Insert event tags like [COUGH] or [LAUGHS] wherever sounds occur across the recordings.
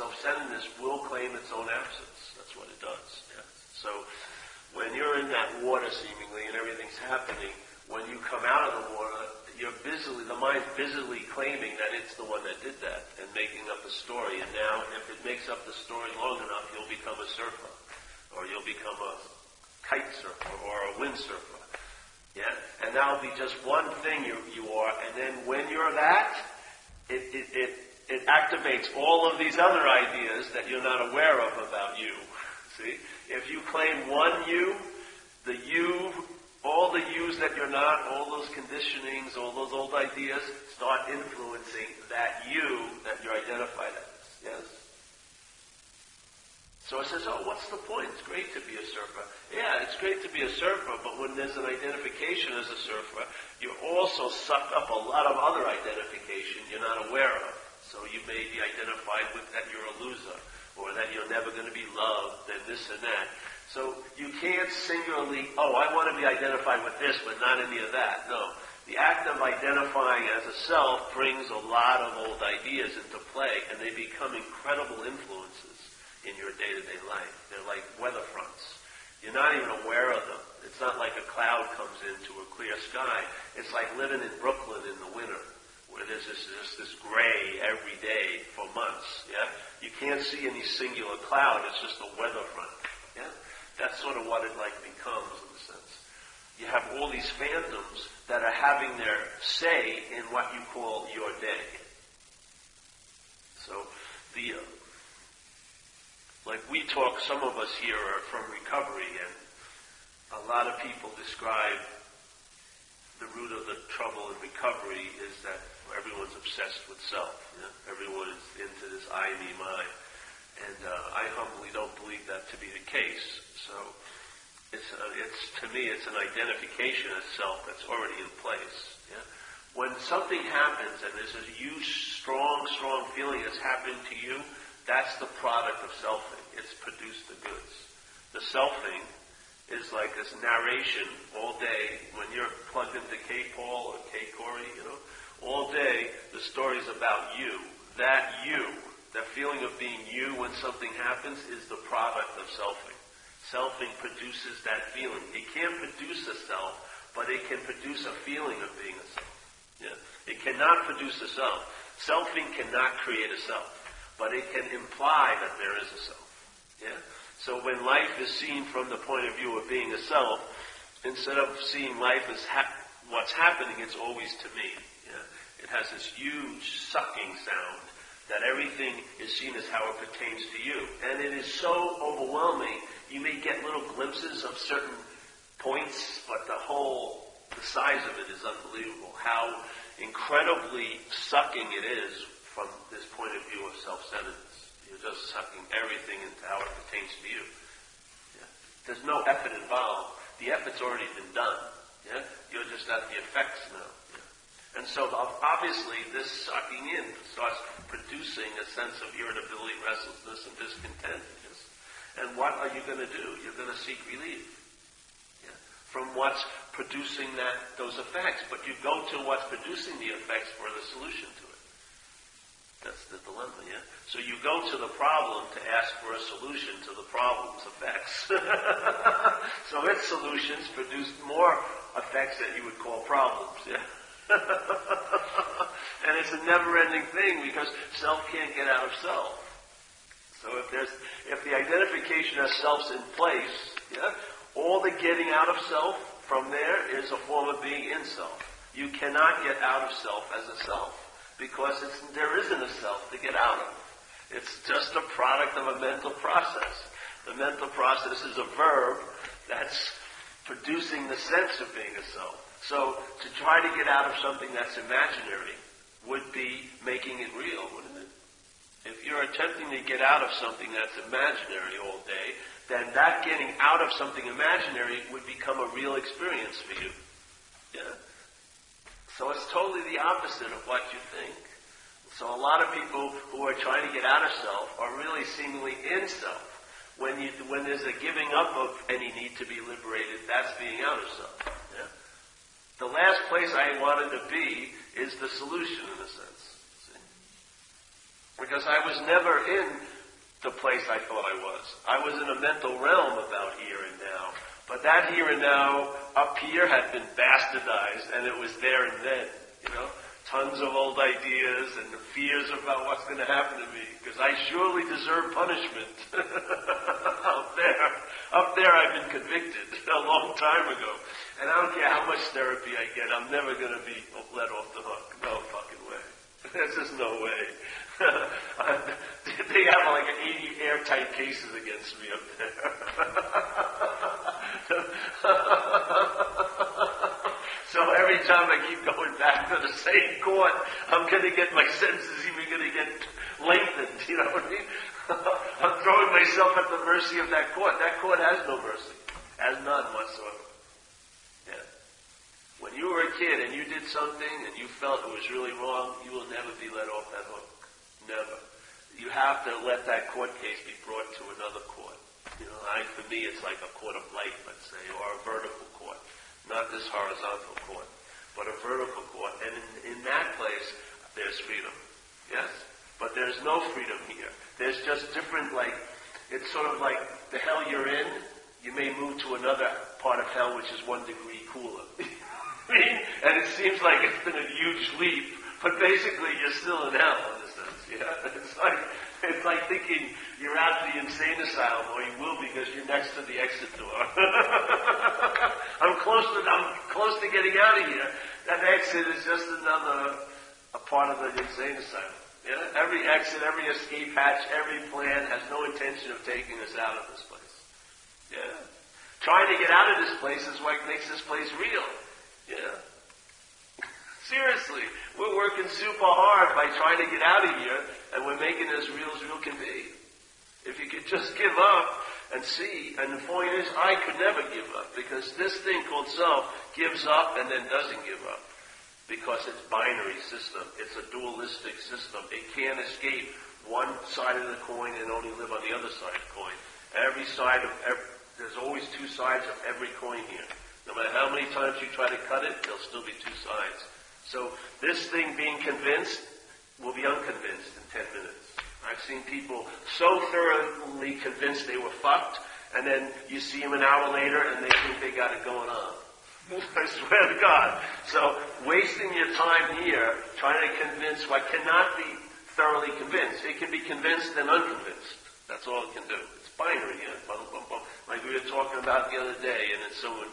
self-centeredness will claim its own absence. That's what it does. Yeah. So when you're in that water seemingly and everything's happening, when you come out of the water, you're busily, the mind's busily claiming that it's the one that did that and making up a story. And now, if it makes up the story long enough, you'll become a surfer, or you'll become a kite surfer, or a windsurfer. Yeah? And that'll be just one thing you, you are, and then when you're that, it, it, it, it activates all of these other ideas that you're not aware of about you. See? If you claim one you, the you all the yous that you're not, all those conditionings, all those old ideas start influencing that you that you're identified as. Yes? So it says, oh, what's the point? It's great to be a surfer. Yeah, it's great to be a surfer, but when there's an identification as a surfer, you also suck up a lot of other identification you're not aware of. So you may be identified with that you're a loser, or that you're never going to be loved, and this and that. So you can't singularly, oh, I want to be identified with this, but not any of that. No. The act of identifying as a self brings a lot of old ideas into play, and they become incredible influences in your day-to-day life. They're like weather fronts. You're not even aware of them. It's not like a cloud comes into a clear sky. It's like living in Brooklyn in the winter, where there's this, just this gray every day for months. Yeah, you can't see any singular cloud. It's just a weather front. Yeah. That's sort of what it like becomes in a sense. You have all these phantoms that are having their say in what you call your day. So the uh, like we talk, some of us here are from recovery, and a lot of people describe the root of the trouble in recovery is that everyone's obsessed with self. You know? Everyone is into this I, me, mine. And uh, I humbly don't believe that to be the case. So it's, uh, it's to me, it's an identification of self that's already in place. Yeah? When something happens and there's a huge, strong, strong feeling that's happened to you, that's the product of selfing. It's produced the goods. The selfing is like this narration all day when you're plugged into K. Paul or K. Corey, you know, all day the story's about you. That you that feeling of being you when something happens is the product of selfing. Selfing produces that feeling. It can't produce a self, but it can produce a feeling of being a self. Yeah. It cannot produce a self. Selfing cannot create a self, but it can imply that there is a self. Yeah. So when life is seen from the point of view of being a self, instead of seeing life as ha- what's happening, it's always to me. Has this huge sucking sound that everything is seen as how it pertains to you. And it is so overwhelming. You may get little glimpses of certain points, but the whole, the size of it is unbelievable. How incredibly sucking it is from this point of view of self-centeredness. You're just sucking everything into how it pertains to you. Yeah. There's no effort involved. The effort's already been done. Yeah? You're just at the effects now. And so obviously this sucking in starts producing a sense of irritability, restlessness, and discontent. And what are you going to do? You're going to seek relief yeah? from what's producing that those effects. But you go to what's producing the effects for the solution to it. That's the dilemma, yeah? So you go to the problem to ask for a solution to the problem's effects. [LAUGHS] so its solutions produce more effects that you would call problems, yeah? [LAUGHS] and it's a never-ending thing because self can't get out of self. So if there's, if the identification of self's in place, yeah, all the getting out of self from there is a form of being in self. You cannot get out of self as a self because there isn't a self to get out of. It's just a product of a mental process. The mental process is a verb that's producing the sense of being a self. So to try to get out of something that's imaginary would be making it real, wouldn't it? If you're attempting to get out of something that's imaginary all day, then that getting out of something imaginary would become a real experience for you. Yeah? So it's totally the opposite of what you think. So a lot of people who are trying to get out of self are really seemingly in self. When, you, when there's a giving up of any need to be liberated, that's being out of self. The last place I wanted to be is the solution in a sense. See? Because I was never in the place I thought I was. I was in a mental realm about here and now. But that here and now up here had been bastardized and it was there and then, you know? Tons of old ideas and fears about what's going to happen to me because I surely deserve punishment. [LAUGHS] up there, up there I've been convicted [LAUGHS] a long time ago. And I don't care how much therapy I get, I'm never going to be let off the hook. No fucking way. [LAUGHS] There's just no way. they have like 80 airtight cases against me up there. So every time I keep going back to the same court, I'm going to get my sentences even going to get lengthened. You know what I mean? [LAUGHS] I'm throwing myself at the mercy of that court. That court has no mercy, has none whatsoever. Yeah. When you were a kid and you did something and you felt it was really wrong, you will never be let off that hook. Never. You have to let that court case be brought to another court. You know, I, for me, it's like a court of light, let's say, or a vertical not this horizontal court, but a vertical court. And in, in that place, there's freedom. Yes? But there's no freedom here. There's just different, like, it's sort of like the hell you're in, you may move to another part of hell which is one degree cooler. [LAUGHS] and it seems like it's been a huge leap, but basically you're still in hell. in a sense. Yeah, [LAUGHS] it's like it's like thinking you're out at the insane asylum, or you will because you're next to the exit door. [LAUGHS] I'm close to I'm close to getting out of here. That exit is just another a part of the insane asylum. Yeah? Every exit, every escape hatch, every plan has no intention of taking us out of this place. Yeah. Trying to get out of this place is what makes this place real. Yeah. [LAUGHS] Seriously, we're working super hard by trying to get out of here, and we're making it as real as real can be. If you could just give up and see, and the point is, I could never give up, because this thing called self gives up and then doesn't give up. Because it's binary system. It's a dualistic system. It can't escape one side of the coin and only live on the other side of the coin. Every side of every, there's always two sides of every coin here. No matter how many times you try to cut it, there'll still be two sides. So this thing being convinced will be unconvinced in 10 minutes. I've seen people so thoroughly convinced they were fucked, and then you see them an hour later and they think they got it going on. [LAUGHS] I swear to God. So wasting your time here trying to convince what cannot be thoroughly convinced. It can be convinced and unconvinced. That's all it can do. It's binary. Yeah? Boom, boom, boom. Like we were talking about the other day, and it's someone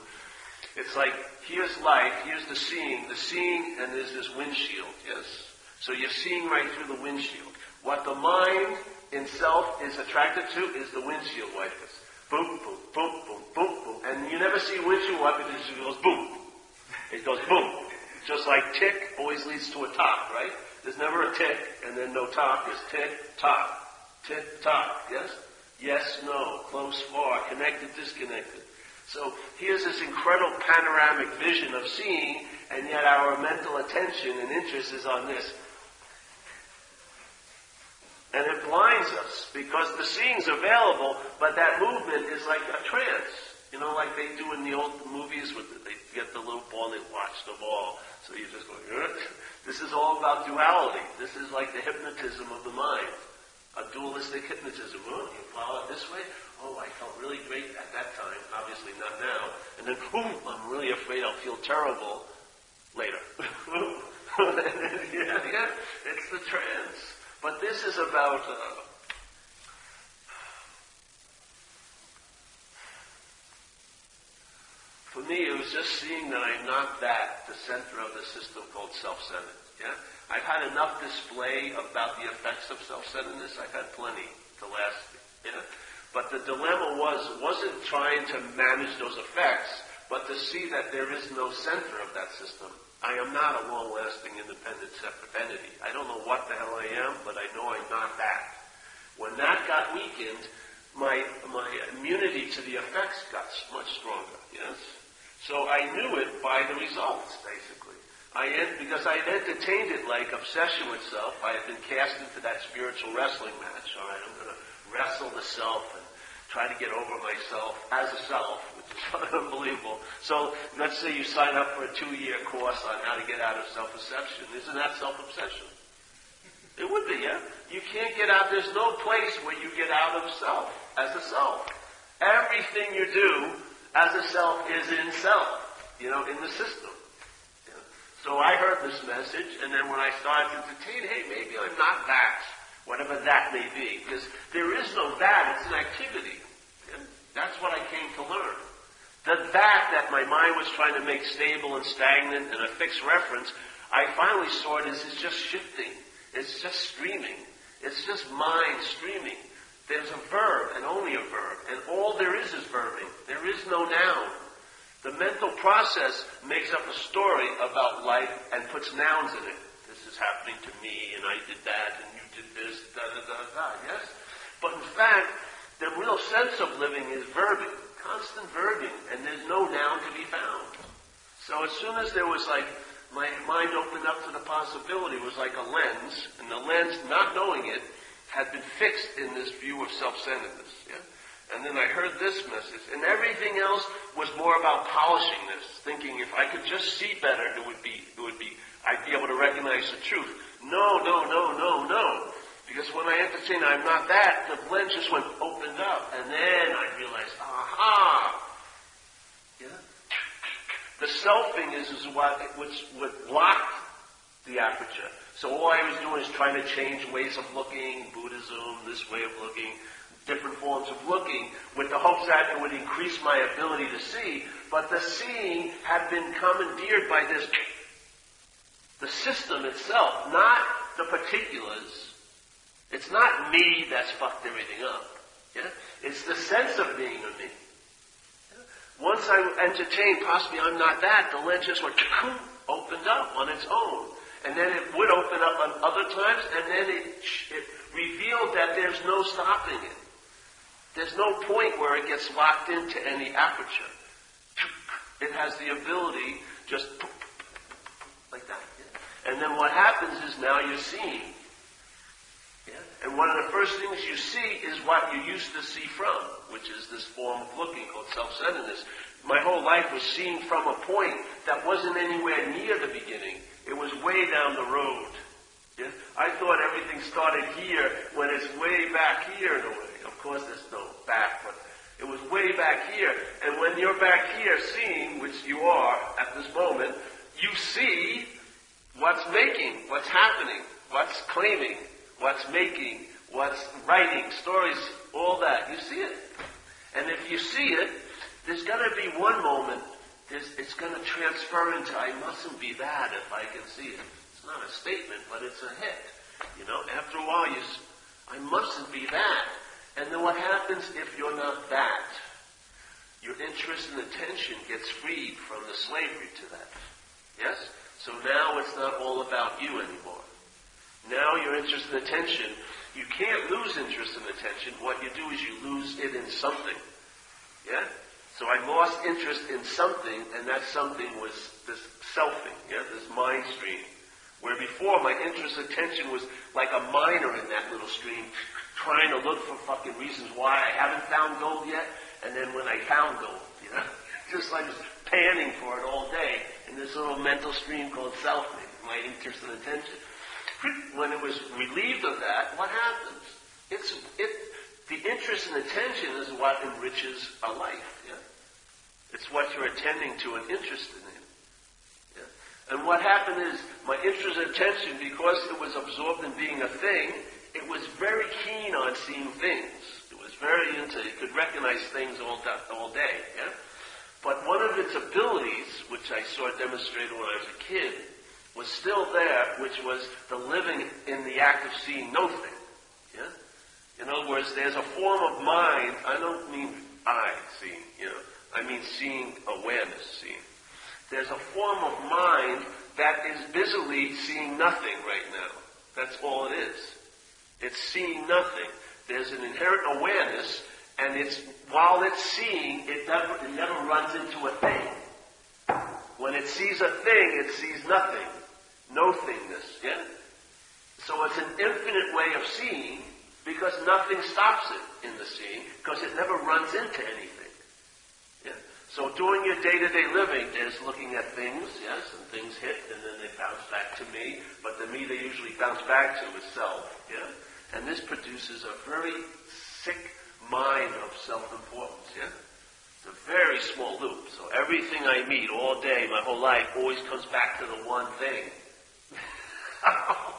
it's like, here's life, here's the seeing, the seeing, and there's this windshield, yes? So you're seeing right through the windshield. What the mind in self is attracted to is the windshield wipers. Boom, boom, boom, boom, boom, boom. And you never see windshield wipers, it just goes boom. It goes boom. Just like tick always leads to a tock, right? There's never a tick and then no tock. There's tick, tock. Tick, tock, yes? Yes, no, close, far, connected, disconnected. So here's this incredible panoramic vision of seeing, and yet our mental attention and interest is on this. And it blinds us because the seeing's available, but that movement is like a trance. You know, like they do in the old movies with the, they get the little ball, they watch the ball. So you're just go, [LAUGHS] this is all about duality. This is like the hypnotism of the mind. A dualistic hypnotism. Oh, you follow it this way? oh, I felt really great at that time, obviously not now, and then, boom, I'm really afraid I'll feel terrible later. [LAUGHS] yeah, yeah, it's the trance. But this is about, uh, for me, it was just seeing that I'm not that, the center of the system called self-centered. Yeah? I've had enough display about the effects of self-centeredness. I've had plenty to last. Yeah? But the dilemma was, wasn't trying to manage those effects, but to see that there is no center of that system. I am not a long-lasting, independent, separate entity. I don't know what the hell I am, but I know I'm not that. When that got weakened, my, my immunity to the effects got much stronger, yes? So I knew it by the results, basically. I because I had entertained it like obsession with self. I had been cast into that spiritual wrestling match. All right, I'm going to wrestle the self and try to get over myself as a self, [LAUGHS] unbelievable. So let's say you sign up for a two-year course on how to get out of self-obsession. Isn't that self-obsession? It would be, yeah. You can't get out. There's no place where you get out of self as a self. Everything you do as a self is in self, you know, in the system. Yeah. So I heard this message, and then when I started to entertain, hey, maybe I'm not that, whatever that may be, because there is no that. It's an activity. That's what I came to learn. The that that my mind was trying to make stable and stagnant and a fixed reference, I finally saw it as it's just shifting. It's just streaming. It's just mind streaming. There's a verb and only a verb, and all there is is verbing. There is no noun. The mental process makes up a story about life and puts nouns in it. This is happening to me, and I did that, and you did this, da da da da. Yes, but in fact, the real sense of living is verbing, constant verbing, and there's no noun to be found. So as soon as there was like my mind opened up to the possibility, it was like a lens, and the lens, not knowing it, had been fixed in this view of self-centeredness. Yeah? And then I heard this message, and everything else was more about polishing this, thinking if I could just see better, it would be, it would be, I'd be able to recognize the truth. No, no, no, no, no. Because when I entertained, I'm not that, the lens just went opened up, and then I realized, aha! Yeah? The selfing is, is what, what blocked the aperture. So all I was doing is trying to change ways of looking, Buddhism, this way of looking, different forms of looking, with the hopes that it would increase my ability to see. But the seeing had been commandeered by this, the system itself, not the particulars. It's not me that's fucked everything up. Yeah? It's the sense of being a me. Once I entertained, possibly I'm not that, the lens just went opened up on its own and then it would open up on other times, and then it, it revealed that there's no stopping it. There's no point where it gets locked into any aperture. It has the ability just like that. And then what happens is now you're seeing. And one of the first things you see is what you used to see from, which is this form of looking called self-centeredness. My whole life was seeing from a point that wasn't anywhere near the beginning. It was way down the road. Yeah? I thought everything started here when it's way back here in a way. Of course, there's no back, but it was way back here. And when you're back here seeing, which you are at this moment, you see what's making, what's happening, what's claiming, what's making, what's writing, stories, all that. You see it. And if you see it, there's got to be one moment it's going to transfer into I mustn't be that if I can see it. It's not a statement, but it's a hit. You know, after a while, you, I mustn't be that. And then what happens if you're not that? Your interest and attention gets freed from the slavery to that. Yes? So now it's not all about you anymore. Now your interest and attention, you can't lose interest and attention. What you do is you lose it in something. Yeah? So I lost interest in something, and that something was this selfing, yeah, this mind stream. Where before my interest attention was like a miner in that little stream, trying to look for fucking reasons why I haven't found gold yet, and then when I found gold, [LAUGHS] you know, just like just panning for it all day in this little mental stream called selfing, my interest and attention. When it was relieved of that, what happens? It's it. The interest and attention is what enriches a life. Yeah? It's what you're attending to and interested in. Yeah? And what happened is my interest and attention, because it was absorbed in being a thing, it was very keen on seeing things. It was very into, it could recognize things all, all day. Yeah? But one of its abilities, which I saw demonstrated when I was a kid, was still there, which was the living in the act of seeing no thing. Yeah? In other words, there's a form of mind, I don't mean I seeing, you know, I mean seeing awareness, seeing. There's a form of mind that is busily seeing nothing right now. That's all it is. It's seeing nothing. There's an inherent awareness, and it's while it's seeing, it never, it never runs into a thing. When it sees a thing, it sees nothing. No thingness. Yeah? So it's an infinite way of seeing because nothing stops it in the seeing because it never runs into anything. Yeah? So doing your day-to-day living is looking at things, yes, and things hit, and then they bounce back to me. But the me they usually bounce back to is self, yeah. And this produces a very sick mind of self-importance, yeah. It's a very small loop. So everything I meet all day, my whole life, always comes back to the one thing. [LAUGHS]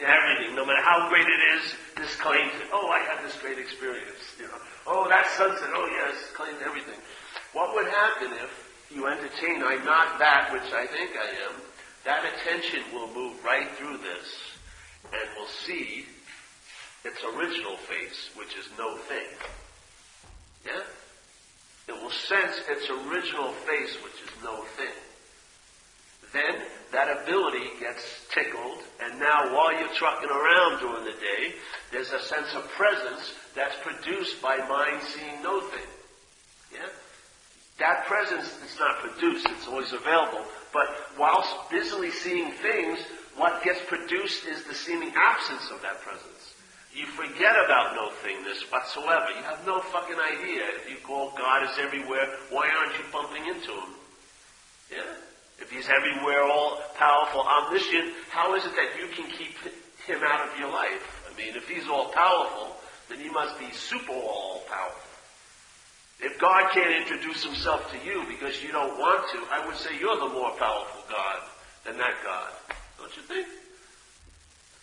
Everything, no matter how great it is, this claims it. Oh, I had this great experience. You know. Oh, that sunset. Oh, yes, claims everything. What would happen if you entertain, I'm not that which I think I am? That attention will move right through this and will see its original face, which is no thing. Yeah? It will sense its original face, which is no thing. Then that ability gets tickled, and now while you're trucking around during the day, there's a sense of presence that's produced by mind seeing no thing. Yeah? That presence is not produced, it's always available. But whilst busily seeing things, what gets produced is the seeming absence of that presence. You forget about no thingness whatsoever. You have no fucking idea. If you call God is everywhere, why aren't you bumping into him? Yeah? If he's everywhere, all powerful, omniscient, how is it that you can keep him out of your life? I mean, if he's all powerful, then he must be super all powerful. If God can't introduce himself to you because you don't want to, I would say you're the more powerful God than that God. Don't you think?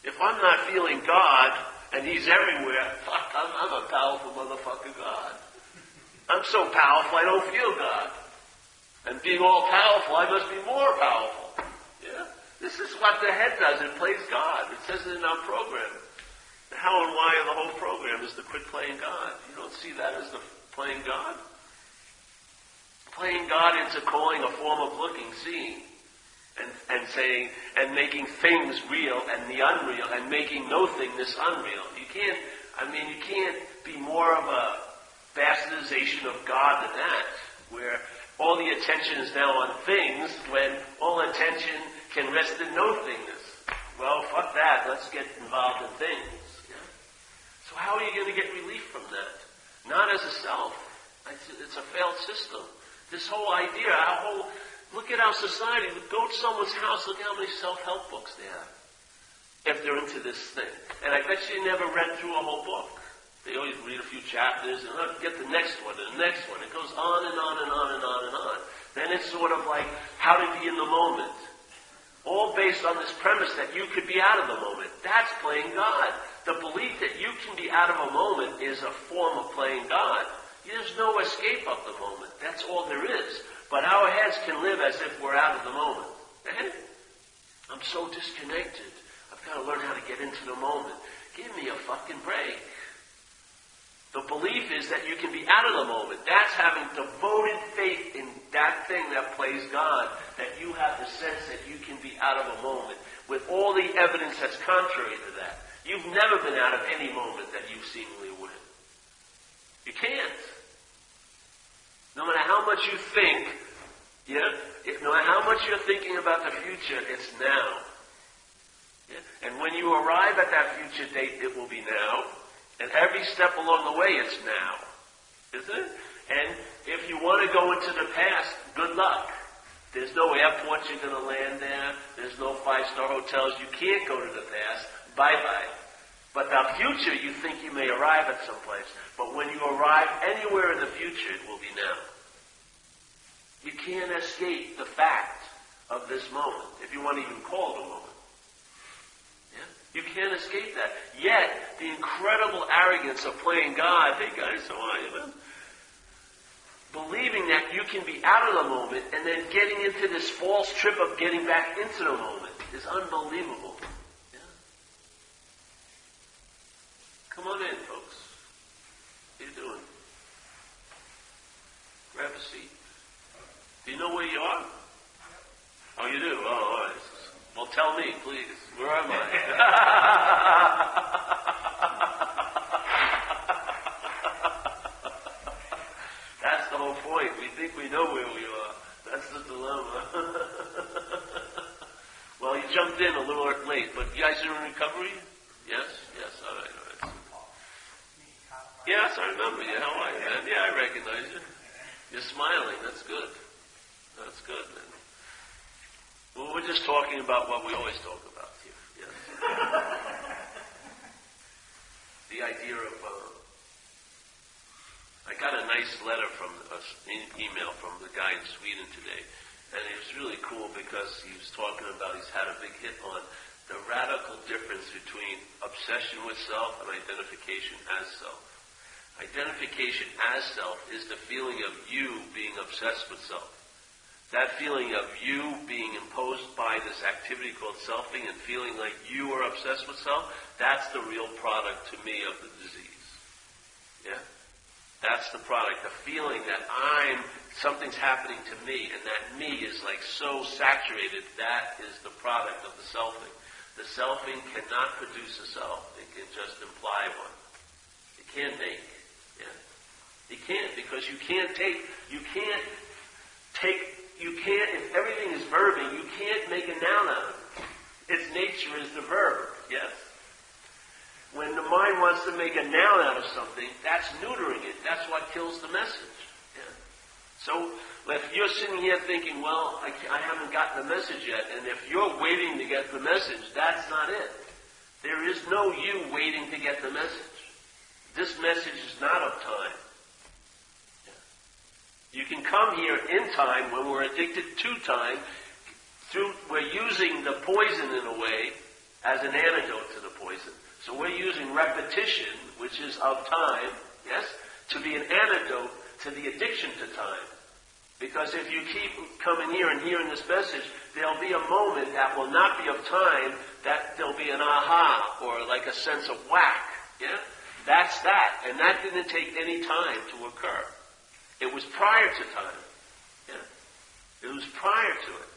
If I'm not feeling God and he's everywhere, fuck, I'm, I'm a powerful motherfucking God. I'm so powerful I don't feel God. And being all powerful, I must be more powerful. Yeah? This is what the head does. It plays God. It says it in our program. The how and why of the whole program is to quit playing God. You don't see that as the playing God? Playing God into calling a form of looking, seeing, and, and saying, and making things real and the unreal, and making no thingness unreal. You can't, I mean, you can't be more of a bastardization of God than that, where all the attention is now on things when all attention can rest in no thingness. Well, fuck that. Let's get involved in things. Yeah? So how are you going to get relief from that? Not as a self. It's a failed system. This whole idea, our whole, look at our society. Go to someone's house, look how many self-help books they have. If they're into this thing. And I bet you never read through a whole book. They always read a few chapters and get the next one and the next one. It goes on and on and on and on and on. Then it's sort of like how to be in the moment. All based on this premise that you could be out of the moment. That's playing God. The belief that you can be out of a moment is a form of playing God. There's no escape of the moment. That's all there is. But our heads can live as if we're out of the moment. Eh? I'm so disconnected. I've got to learn how to get into the moment. Give me a fucking break. The belief is that you can be out of the moment. That's having devoted faith in that thing that plays God, that you have the sense that you can be out of a moment with all the evidence that's contrary to that. You've never been out of any moment that you seemingly would. You can't. No matter how much you think, yeah, no matter how much you're thinking about the future, it's now. Yeah? And when you arrive at that future date, it will be now. And every step along the way, it's now. Isn't it? And if you want to go into the past, good luck. There's no airport you're going to land there. There's no five-star hotels. You can't go to the past. Bye-bye. But the future, you think you may arrive at some place. But when you arrive anywhere in the future, it will be now. You can't escape the fact of this moment, if you want to even call it a moment. You can't escape that. Yet, the incredible arrogance of playing God, hey guys, man? Believing that you can be out of the moment and then getting into this false trip of getting back into the moment is unbelievable. Yeah? Come on in, folks. How you doing? Grab a seat. Do you know where you are? Oh, you do? Oh. Well, tell me, please. Where am I? [LAUGHS] That's the whole point. We think we know where we are. That's the dilemma. [LAUGHS] well, you jumped in a little late, but you guys are in recovery? Yes? Yes, all right, all right. Yes, I remember you. How are you, man? Yeah, I recognize you. You're smiling. That's good. That's good, man. Well, we're just talking about what we always talk about here. Yes. [LAUGHS] the idea of. Uh, I got a nice letter from an email from the guy in Sweden today, and it was really cool because he was talking about he's had a big hit on the radical difference between obsession with self and identification as self. Identification as self is the feeling of you being obsessed with self. That feeling of you being imposed by this activity called selfing and feeling like you are obsessed with self, that's the real product to me of the disease. Yeah? That's the product. The feeling that I'm, something's happening to me and that me is like so saturated, that is the product of the selfing. The selfing cannot produce a self. It can just imply one. It can't make. Yeah? You can't because you can't take, you can't take, you can't, if everything is verbing, you can't make a noun out of it. Its nature is the verb, yes? When the mind wants to make a noun out of something, that's neutering it. That's what kills the message. Yeah. So if you're sitting here thinking, well, I, I haven't gotten the message yet, and if you're waiting to get the message, that's not it. There is no you waiting to get the message. This message is not of time. You can come here in time when we're addicted to time. Through we're using the poison in a way as an antidote to the poison. So we're using repetition, which is of time, yes, to be an antidote to the addiction to time. Because if you keep coming here and hearing this message, there'll be a moment that will not be of time, that there'll be an aha or like a sense of whack. Yeah? That's that. And that didn't take any time to occur. It was prior to time. Yeah. It was prior to it.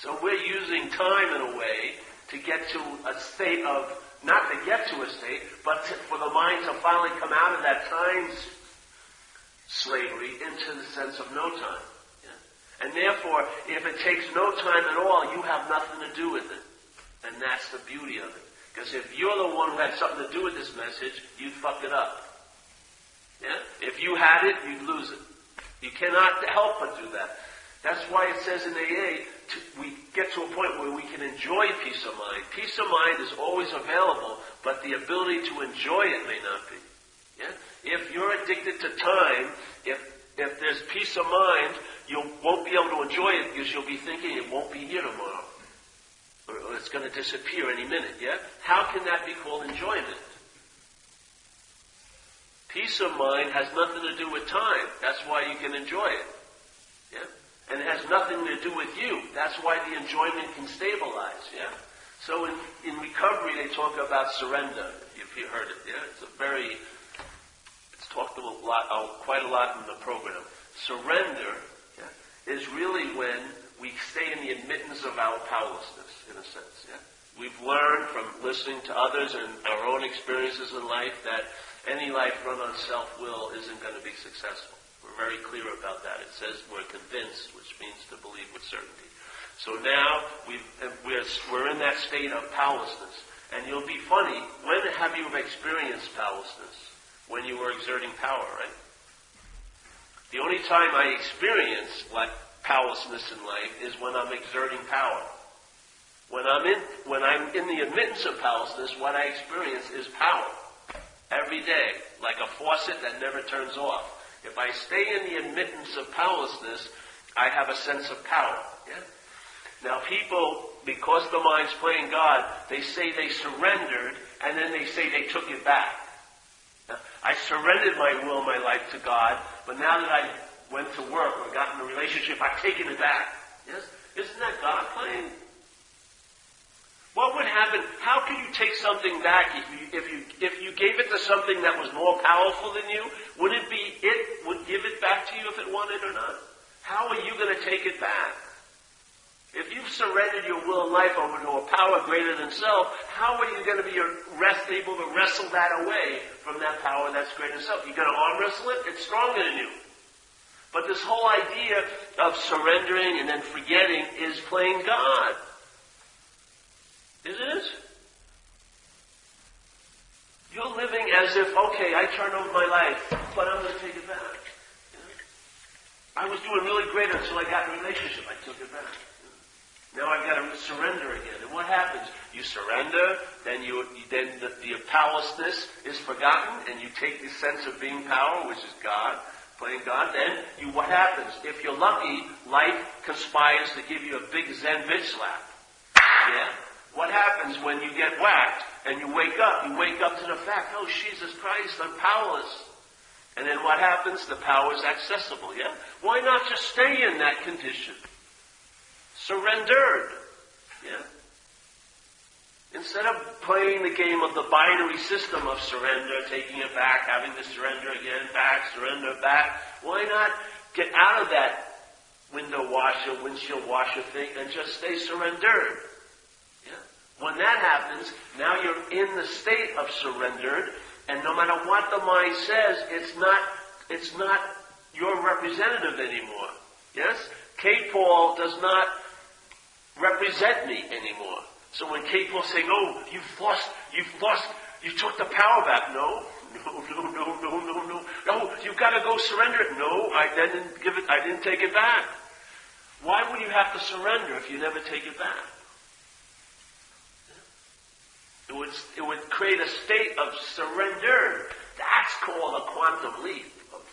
So we're using time in a way to get to a state of, not to get to a state, but to, for the mind to finally come out of that time slavery into the sense of no time. Yeah. And therefore, if it takes no time at all, you have nothing to do with it. And that's the beauty of it. Because if you're the one who had something to do with this message, you'd fuck it up. Yeah? If you had it, you'd lose it. You cannot help but do that. That's why it says in AA, to, we get to a point where we can enjoy peace of mind. Peace of mind is always available, but the ability to enjoy it may not be. Yeah? If you're addicted to time, if, if there's peace of mind, you won't be able to enjoy it because you'll be thinking it won't be here tomorrow. Or it's going to disappear any minute, yeah? How can that be called enjoyment? Peace of mind has nothing to do with time. That's why you can enjoy it. Yeah? And it has nothing to do with you. That's why the enjoyment can stabilize. Yeah? So in, in recovery, they talk about surrender, if you heard it. Yeah? It's a very, it's talked a lot, oh, quite a lot in the program. Surrender yeah, is really when we stay in the admittance of our powerlessness, in a sense. Yeah? We've learned from listening to others and our own experiences in life that any life run on self-will isn't going to be successful. We're very clear about that. It says we're convinced, which means to believe with certainty. So now we are we're in that state of powerlessness. And you'll be funny, when have you experienced powerlessness? When you were exerting power, right? The only time I experience like powerlessness in life is when I'm exerting power. When I'm in, when I'm in the admittance of powerlessness, what I experience is power every day, like a faucet that never turns off. If I stay in the admittance of powerlessness, I have a sense of power. Yeah? Now, people, because the mind's playing God, they say they surrendered, and then they say they took it back. I surrendered my will, my life to God, but now that I went to work or got in a relationship, I've taken it back. Yes? Isn't that God playing? What would happen? How can you take something back if you, if you, if you gave it to something that was more powerful than you? Would it be it would give it back to you if it wanted or not? How are you going to take it back? If you've surrendered your will and life over to a power greater than self, how are you going to be rest, able to wrestle that away from that power that's greater than self? You're going to arm wrestle it? It's stronger than you. But this whole idea of surrendering and then forgetting is playing God. It is. You're living as as if, okay, I turned over my life, but I'm going to take it back. I was doing really great until I got in a relationship. I took it back. Now I've got to surrender again. And what happens? You surrender, then you then the, the powerlessness is forgotten, and you take the sense of being power, which is God, playing God. Then you what happens? If you're lucky, life conspires to give you a big Zen bitch slap. Yeah. What happens when you get whacked and you wake up? You wake up to the fact, oh Jesus Christ, I'm powerless. And then what happens? The power is accessible, yeah? Why not just stay in that condition? Surrendered. Yeah? Instead of playing the game of the binary system of surrender, taking it back, having to surrender again, back, surrender, back, why not get out of that window washer, windshield washer thing and just stay surrendered? When that happens, now you're in the state of surrendered, and no matter what the mind says, it's not, it's not your representative anymore. Yes? K. Paul does not represent me anymore. So when K. Paul's saying, oh, you've lost, you've lost, you took the power back. No, [LAUGHS] no, no, no, no, no. No, you've got to go surrender it. No, I didn't give it, I didn't take it back. Why would you have to surrender if you never take it back? It would, it would create a state of surrender. That's called a quantum leap of,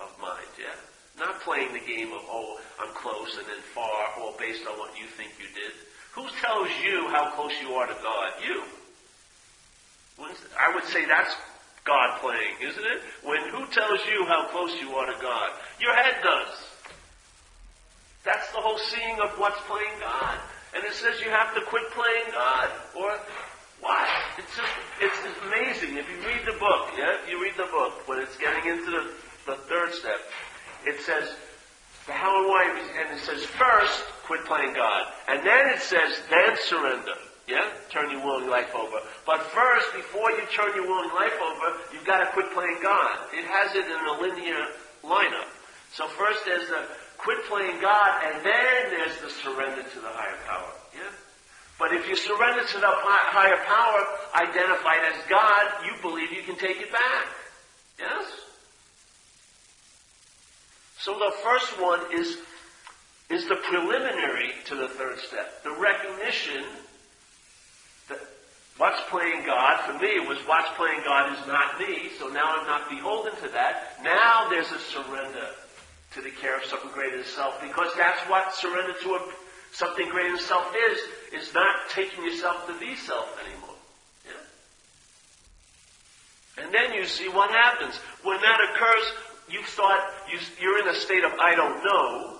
of mind, yeah? Not playing the game of, oh, I'm close and then far, all based on what you think you did. Who tells you how close you are to God? You. I would say that's God playing, isn't it? When who tells you how close you are to God? Your head does. That's the whole seeing of what's playing God. And it says you have to quit playing God. Or what? It's just, it's amazing. If you read the book, yeah, if you read the book, when it's getting into the, the third step, it says, the how and why, and it says first, quit playing God. And then it says, then surrender. Yeah? Turn your will and life over. But first, before you turn your will and life over, you've got to quit playing God. It has it in a linear lineup. So first there's the quit playing God, and then there's the surrender to the higher power. Yeah? But if you surrender to the higher power, identified as God, you believe you can take it back. Yes? So the first one is, is the preliminary to the third step. The recognition that what's playing God, for me, was what's playing God is not me, so now I'm not beholden to that. Now there's a surrender to the care of something greater than self, because that's what surrender to a, something greater than self is, is not taking yourself to be self anymore. Yeah? And then you see what happens. When that occurs, you thought you, you're in a state of I don't know,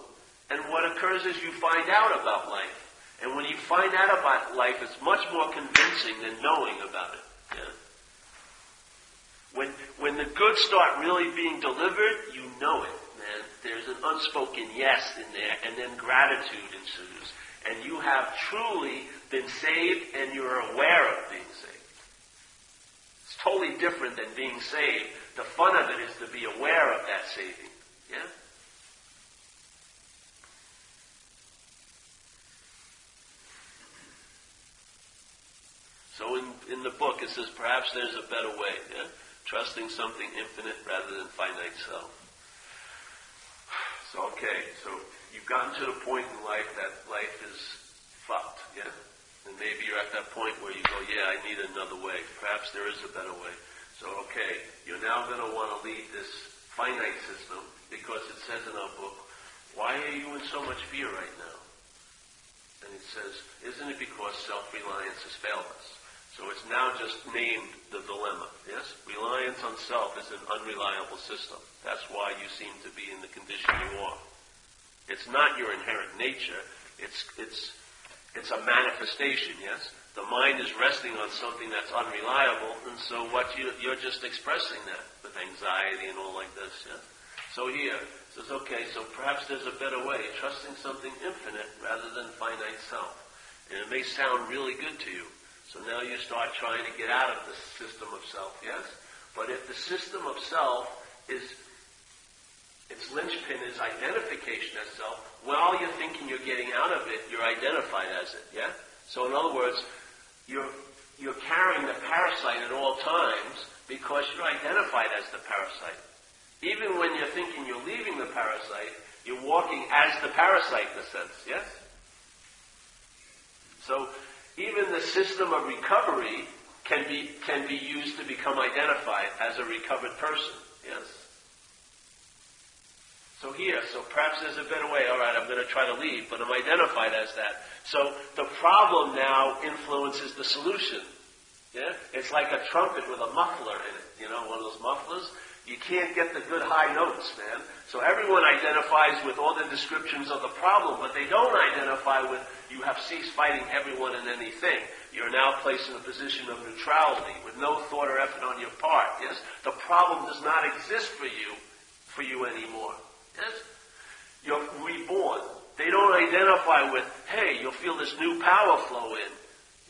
and what occurs is you find out about life. And when you find out about life, it's much more convincing than knowing about it. Yeah? When, when the goods start really being delivered, you know it there's an unspoken yes in there, and then gratitude ensues. And you have truly been saved, and you're aware of being saved. It's totally different than being saved. The fun of it is to be aware of that saving. Yeah? So in, in the book it says perhaps there's a better way. Yeah? Trusting something infinite rather than finite self. So, okay, so you've gotten to the point in life that life is fucked, yeah? And maybe you're at that point where you go, yeah, I need another way. Perhaps there is a better way. So, okay, you're now going to want to leave this finite system because it says in our book, why are you in so much fear right now? And it says, isn't it because self-reliance has failed us? So it's now just named the dilemma. Yes? Reliance on self is an unreliable system. That's why you seem to be in the condition you are. It's not your inherent nature. It's, it's, it's a manifestation, yes? The mind is resting on something that's unreliable, and so what you, you're just expressing that with anxiety and all like this, yes? So here, says, okay, so perhaps there's a better way, trusting something infinite rather than finite self. And it may sound really good to you, so now you start trying to get out of the system of self, yes? But if the system of self is, its linchpin is identification as self, while you're thinking you're getting out of it, you're identified as it, yeah? So in other words, you're, you're carrying the parasite at all times because you're identified as the parasite. Even when you're thinking you're leaving the parasite, you're walking as the parasite in a sense, yes? So even the system of recovery can be, can be used to become identified as a recovered person, yes? So here, so perhaps there's a better way. All right, I'm going to try to leave, but I'm identified as that. So the problem now influences the solution. Yeah? It's like a trumpet with a muffler in it. You know, one of those mufflers. You can't get the good high notes, man. So everyone identifies with all the descriptions of the problem, but they don't identify with you have ceased fighting everyone and anything. You're now placed in a position of neutrality with no thought or effort on your part. Yes? The problem does not exist for you, for you anymore. Yes? You're reborn. They don't identify with, hey, you'll feel this new power flow in.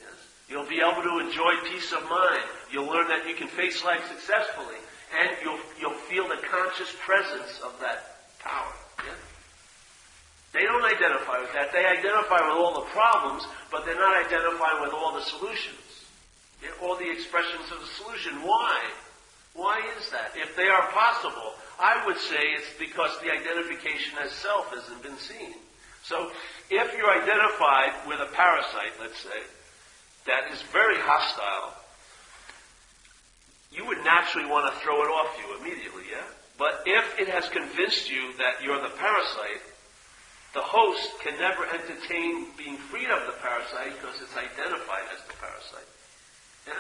Yes? You'll be able to enjoy peace of mind. You'll learn that you can face life successfully and you'll, you'll feel the conscious presence of that power. They don't identify with that. They identify with all the problems, but they're not identifying with all the solutions. All the expressions of the solution. Why? Why is that? If they are possible, I would say it's because the identification as self hasn't been seen. So if you're identified with a parasite, let's say, that is very hostile, you would naturally want to throw it off you immediately, yeah? But if it has convinced you that you're the parasite, the host can never entertain being freed of the parasite because it's identified as the parasite. Yeah?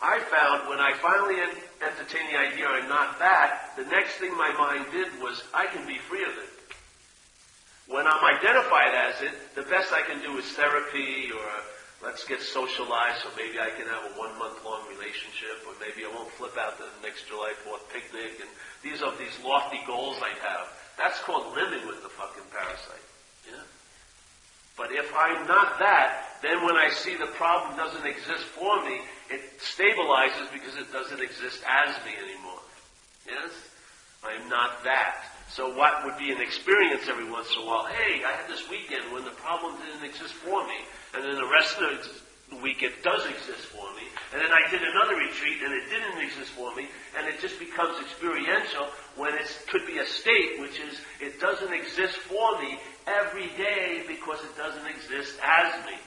I found when I finally entertained the idea I'm not that, the next thing my mind did was I can be free of it. When I'm identified as it, the best I can do is therapy or uh, let's get socialized so maybe I can have a one month long relationship or maybe I won't flip out the next July 4th picnic and these are these lofty goals I have. That's called living with the fucking parasite. Yeah? But if I'm not that, then when I see the problem doesn't exist for me, it stabilizes because it doesn't exist as me anymore. Yes? I'm not that. So what would be an experience every once in a while? Hey, I had this weekend when the problem didn't exist for me. And then the rest of the week it does exist for me. And then I did another retreat and it didn't exist for me. And it just becomes experiential when it could be a state, which is it doesn't exist for me every day because it doesn't exist as me.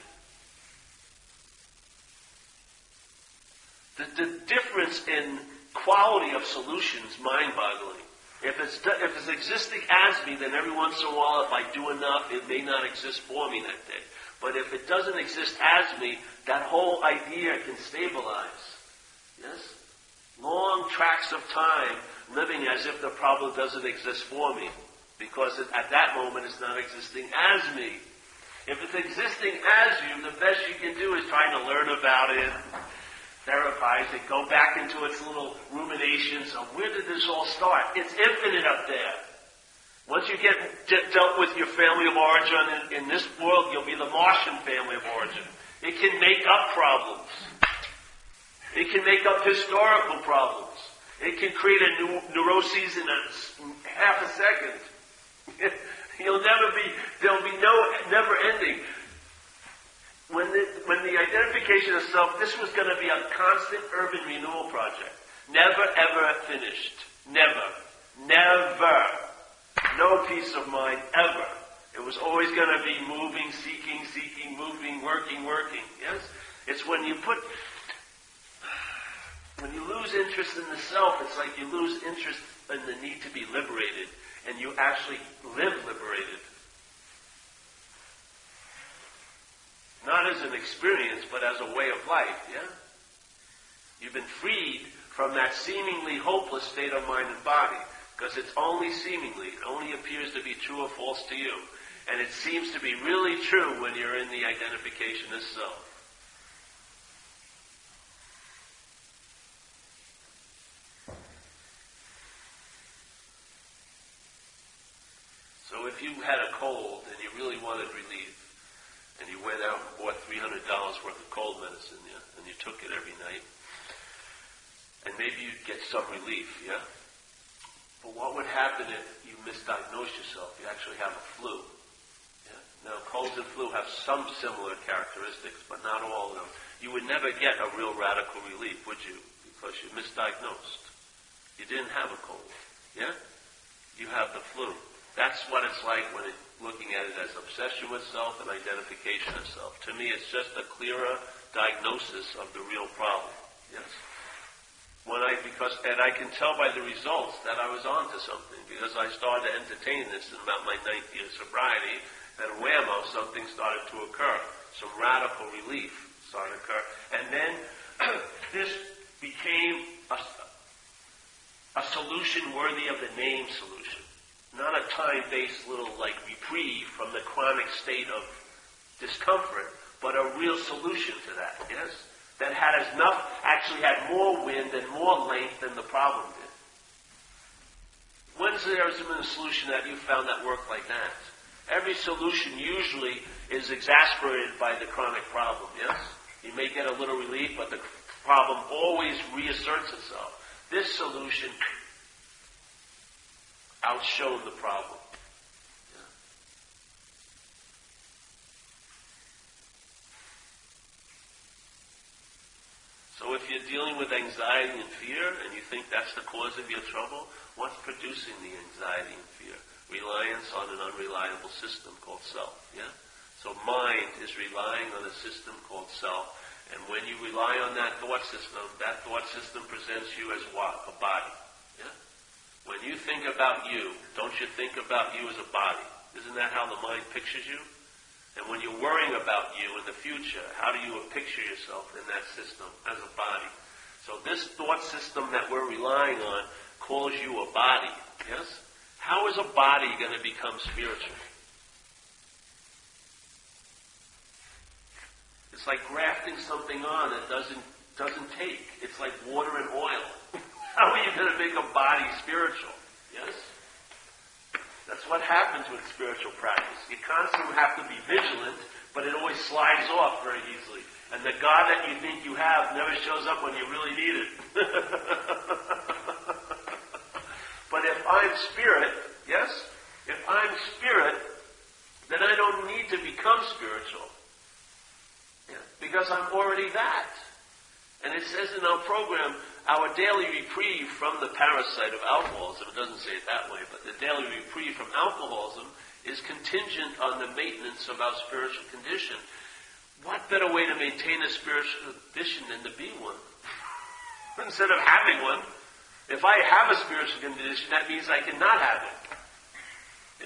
The, the difference in quality of solutions mind-boggling. If it's, if it's existing as me, then every once in a while, if I do enough, it may not exist for me that day. But if it doesn't exist as me, that whole idea can stabilize. Yes? Long tracks of time living as if the problem doesn't exist for me. Because it, at that moment it's not existing as me. If it's existing as you, the best you can do is try to learn about it, therapize it, go back into its little ruminations of where did this all start? It's infinite up there. Once you get de- dealt with your family of origin in, in this world, you'll be the Martian family of origin. It can make up problems. It can make up historical problems. It can create a new neuroses in a half a second. [LAUGHS] You'll never be, there'll be no, never ending. When the, when the identification of self, this was going to be a constant urban renewal project. Never ever finished. Never. Never. No peace of mind ever. It was always going to be moving, seeking, seeking, moving, working, working. Yes? It's when you put, when you lose interest in the self, it's like you lose interest in the need to be liberated, and you actually live liberated. Not as an experience, but as a way of life, yeah? You've been freed from that seemingly hopeless state of mind and body. Because it's only seemingly, it only appears to be true or false to you. And it seems to be really true when you're in the identification as self. So if you had a cold and you really wanted relief, and you went out and bought $300 worth of cold medicine, yeah, and you took it every night, and maybe you'd get some relief, yeah? But what would happen if you misdiagnose yourself? You actually have a flu. Yeah? Now, colds and flu have some similar characteristics, but not all of them. You would never get a real radical relief, would you? Because you misdiagnosed. You didn't have a cold. Yeah? You have the flu. That's what it's like when it, looking at it as obsession with self and identification of self. To me, it's just a clearer diagnosis of the real problem. Yes. When I because and I can tell by the results that I was onto something because I started to entertain this in about my ninth year of sobriety, and whammo, something started to occur. Some radical relief started to occur, and then [CLEARS THROAT] this became a, a solution worthy of the name solution, not a time-based little like reprieve from the chronic state of discomfort, but a real solution to that. Yes that had enough, actually had more wind and more length than the problem did. When's there been a solution that you found that worked like that? Every solution usually is exasperated by the chronic problem, yes? You may get a little relief, but the problem always reasserts itself. This solution outshone the problem. So if you're dealing with anxiety and fear and you think that's the cause of your trouble, what's producing the anxiety and fear? Reliance on an unreliable system called self, yeah? So mind is relying on a system called self. And when you rely on that thought system, that thought system presents you as what? A body. Yeah? When you think about you, don't you think about you as a body? Isn't that how the mind pictures you? And when you're worrying about you in the future, how do you picture yourself in that system as a body? So this thought system that we're relying on calls you a body. Yes? How is a body going to become spiritual? It's like grafting something on that doesn't doesn't take. It's like water and oil. [LAUGHS] How are you going to make a body spiritual? Yes? That's what happens with spiritual practice. You constantly have to be vigilant, but it always slides off very easily. And the God that you think you have never shows up when you really need it. [LAUGHS] but if I'm spirit, yes, if I'm spirit, then I don't need to become spiritual. Yeah, because I'm already that. And it says in our program, our daily reprieve from the parasite of alcoholism, it doesn't say it that way, but the daily reprieve from alcoholism is contingent on the maintenance of our spiritual condition. What better way to maintain a spiritual condition than to be one? [LAUGHS] Instead of having one. If I have a spiritual condition, that means I cannot have it.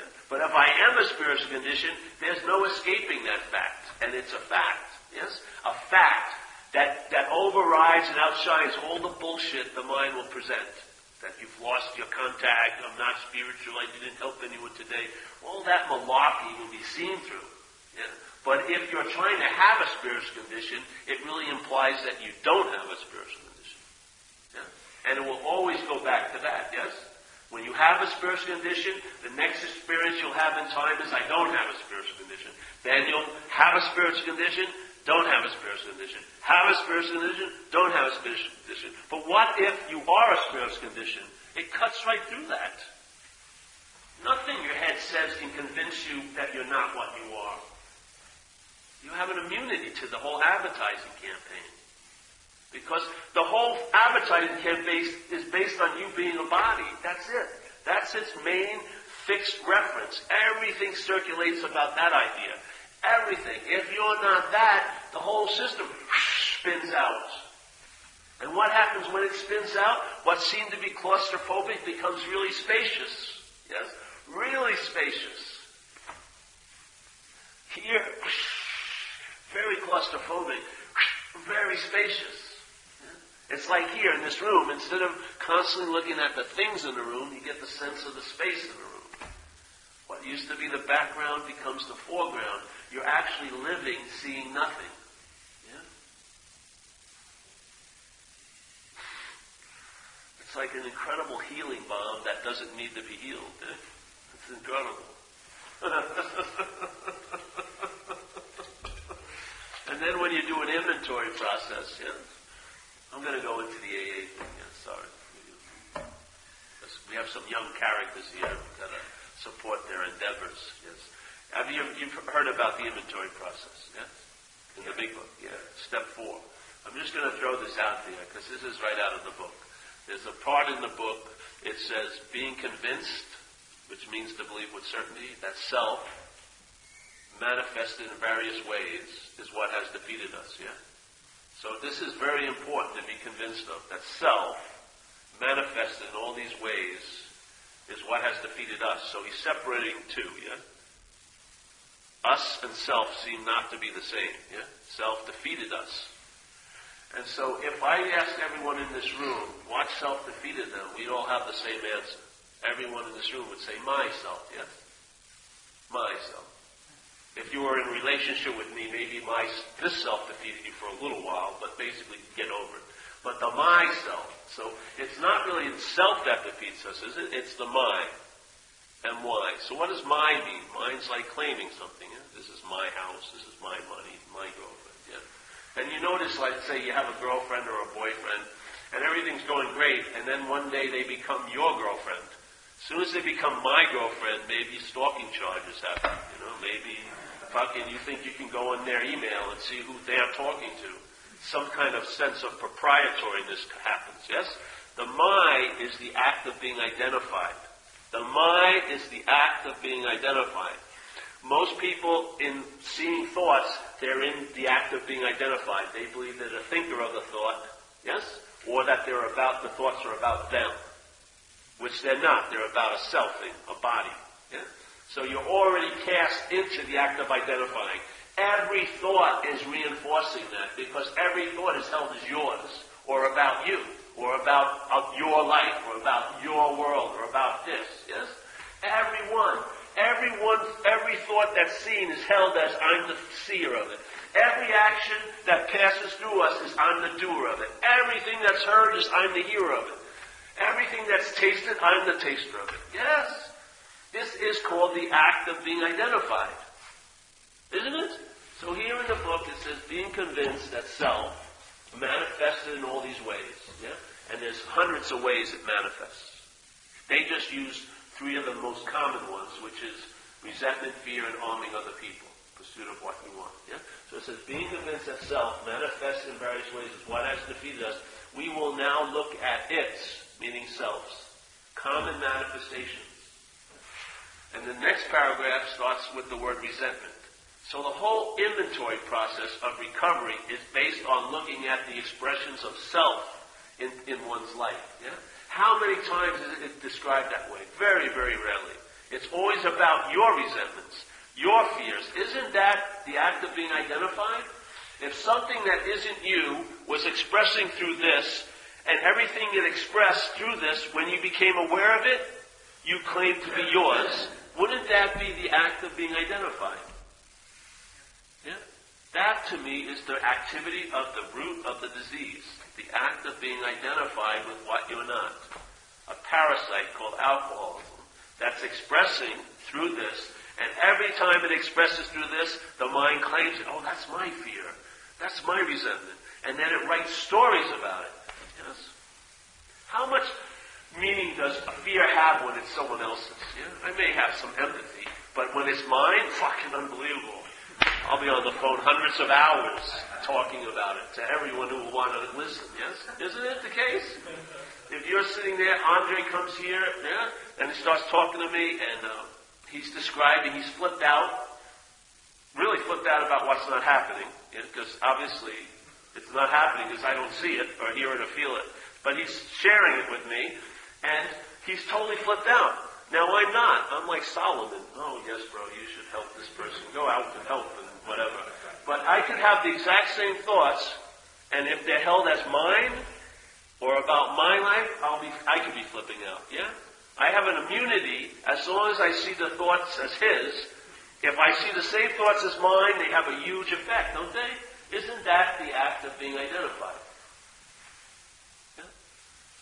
Yeah. But if I am a spiritual condition, there's no escaping that fact. And it's a fact. Yes? A fact that, that overrides and outshines all the bullshit the mind will present. That you've lost your contact, I'm not spiritual, I didn't help anyone today. All that malarkey will be seen through. Yeah? But if you're trying to have a spiritual condition, it really implies that you don't have a spiritual condition. Yeah? And it will always go back to that, yes? When you have a spiritual condition, the next experience you'll have in time is I don't have a spiritual condition. Then you'll have a spiritual condition, don't have a spiritual condition. Have a spiritual condition, don't have a spiritual condition. But what if you are a spiritual condition? It cuts right through that. Nothing your head says can convince you that you're not what you are. You have an immunity to the whole advertising campaign. Because the whole advertising campaign is based on you being a body. That's it. That's its main fixed reference. Everything circulates about that idea. Everything. If you're not that, the whole system spins out. And what happens when it spins out? What seemed to be claustrophobic becomes really spacious. Yes? Really spacious. Here, very claustrophobic, very spacious. It's like here in this room, instead of constantly looking at the things in the room, you get the sense of the space in the room. What used to be the background becomes the foreground you're actually living seeing nothing. Yeah? It's like an incredible healing bomb that doesn't need to be healed. Eh? It's incredible. [LAUGHS] and then when you do an inventory process, yeah, I'm going to go into the AA thing. Yeah, sorry. We have some young characters here. We've got to support their endeavors. Yes. Have you you've heard about the inventory process? Yes, in the big book. Yeah, step four. I'm just going to throw this out there because this is right out of the book. There's a part in the book. It says being convinced, which means to believe with certainty, that self manifested in various ways is what has defeated us. Yeah. So this is very important to be convinced of that self manifested in all these ways is what has defeated us. So he's separating two. Yeah. Us and self seem not to be the same. Yeah? Self defeated us. And so if I asked everyone in this room what self defeated them, we'd all have the same answer. Everyone in this room would say, myself, yes? Myself. If you were in relationship with me, maybe my, this self defeated you for a little while, but basically get over it. But the myself. So it's not really self that defeats us, is it? It's the mind. And why? So what does mind mean? Mind's like claiming something. Yeah? This is my house, this is my money, my girlfriend. Yeah? And you notice, like, say you have a girlfriend or a boyfriend, and everything's going great, and then one day they become your girlfriend. As soon as they become my girlfriend, maybe stalking charges happen. You know, maybe fucking you think you can go in their email and see who they're talking to. Some kind of sense of proprietoriness happens. Yes, the my is the act of being identified. The my is the act of being identified. Most people, in seeing thoughts, they're in the act of being identified. They believe they're the thinker of the thought, yes? Or that they're about, the thoughts are about them. Which they're not. They're about a selfing, a body. Yeah? So you're already cast into the act of identifying. Every thought is reinforcing that because every thought is held as yours or about you or about your life, or about your world, or about this. Yes? Everyone, everyone, every thought that's seen is held as I'm the seer of it. Every action that passes through us is I'm the doer of it. Everything that's heard is I'm the hearer of it. Everything that's tasted, I'm the taster of it. Yes. This is called the act of being identified. Isn't it? So here in the book it says being convinced that self manifested in all these ways. Yeah? And there's hundreds of ways it manifests. They just use three of the most common ones, which is resentment, fear, and harming other people. Pursuit of what you want. Yeah? So it says, being convinced that self manifests in various ways is what has defeated us. We will now look at its, meaning self's, common manifestations. And the next paragraph starts with the word resentment. So the whole inventory process of recovery is based on looking at the expressions of self in, in one's life. Yeah? How many times is it described that way? Very, very rarely. It's always about your resentments, your fears. Isn't that the act of being identified? If something that isn't you was expressing through this, and everything it expressed through this, when you became aware of it, you claimed to be yours, wouldn't that be the act of being identified? Yeah? That to me is the activity of the root of the disease the act of being identified with what you're not. A parasite called alcoholism that's expressing through this, and every time it expresses through this, the mind claims, it. oh, that's my fear. That's my resentment. And then it writes stories about it. Yes. How much meaning does a fear have when it's someone else's? Yeah? I may have some empathy, but when it's mine, fucking unbelievable. I'll be on the phone hundreds of hours talking about it to everyone who will want to listen. Yes? Isn't it the case? If you're sitting there, Andre comes here, yeah, and he starts talking to me, and uh, he's describing, he's flipped out, really flipped out about what's not happening, because yeah, obviously it's not happening because I don't see it or hear it or feel it. But he's sharing it with me, and he's totally flipped out. Now I'm not. I'm like Solomon. Oh yes, bro, you should help this person. Go out and help and whatever. But I could have the exact same thoughts, and if they're held as mine or about my life, I'll be, I could be flipping out. Yeah? I have an immunity as long as I see the thoughts as his. If I see the same thoughts as mine, they have a huge effect, don't they? Isn't that the act of being identified?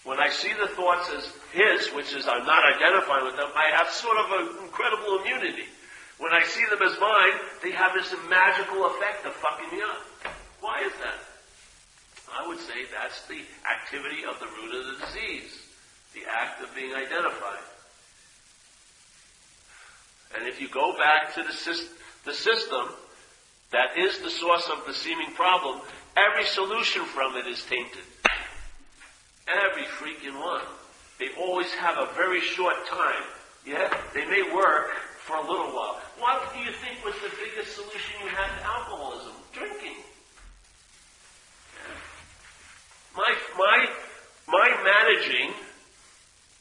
When I see the thoughts as his, which is I'm not identifying with them, I have sort of an incredible immunity. When I see them as mine, they have this magical effect of fucking me up. Why is that? I would say that's the activity of the root of the disease, the act of being identified. And if you go back to the, syst- the system that is the source of the seeming problem, every solution from it is tainted. Every freaking one. They always have a very short time. Yeah? They may work for a little while. What do you think was the biggest solution you had to alcoholism? Drinking. My, my, my managing,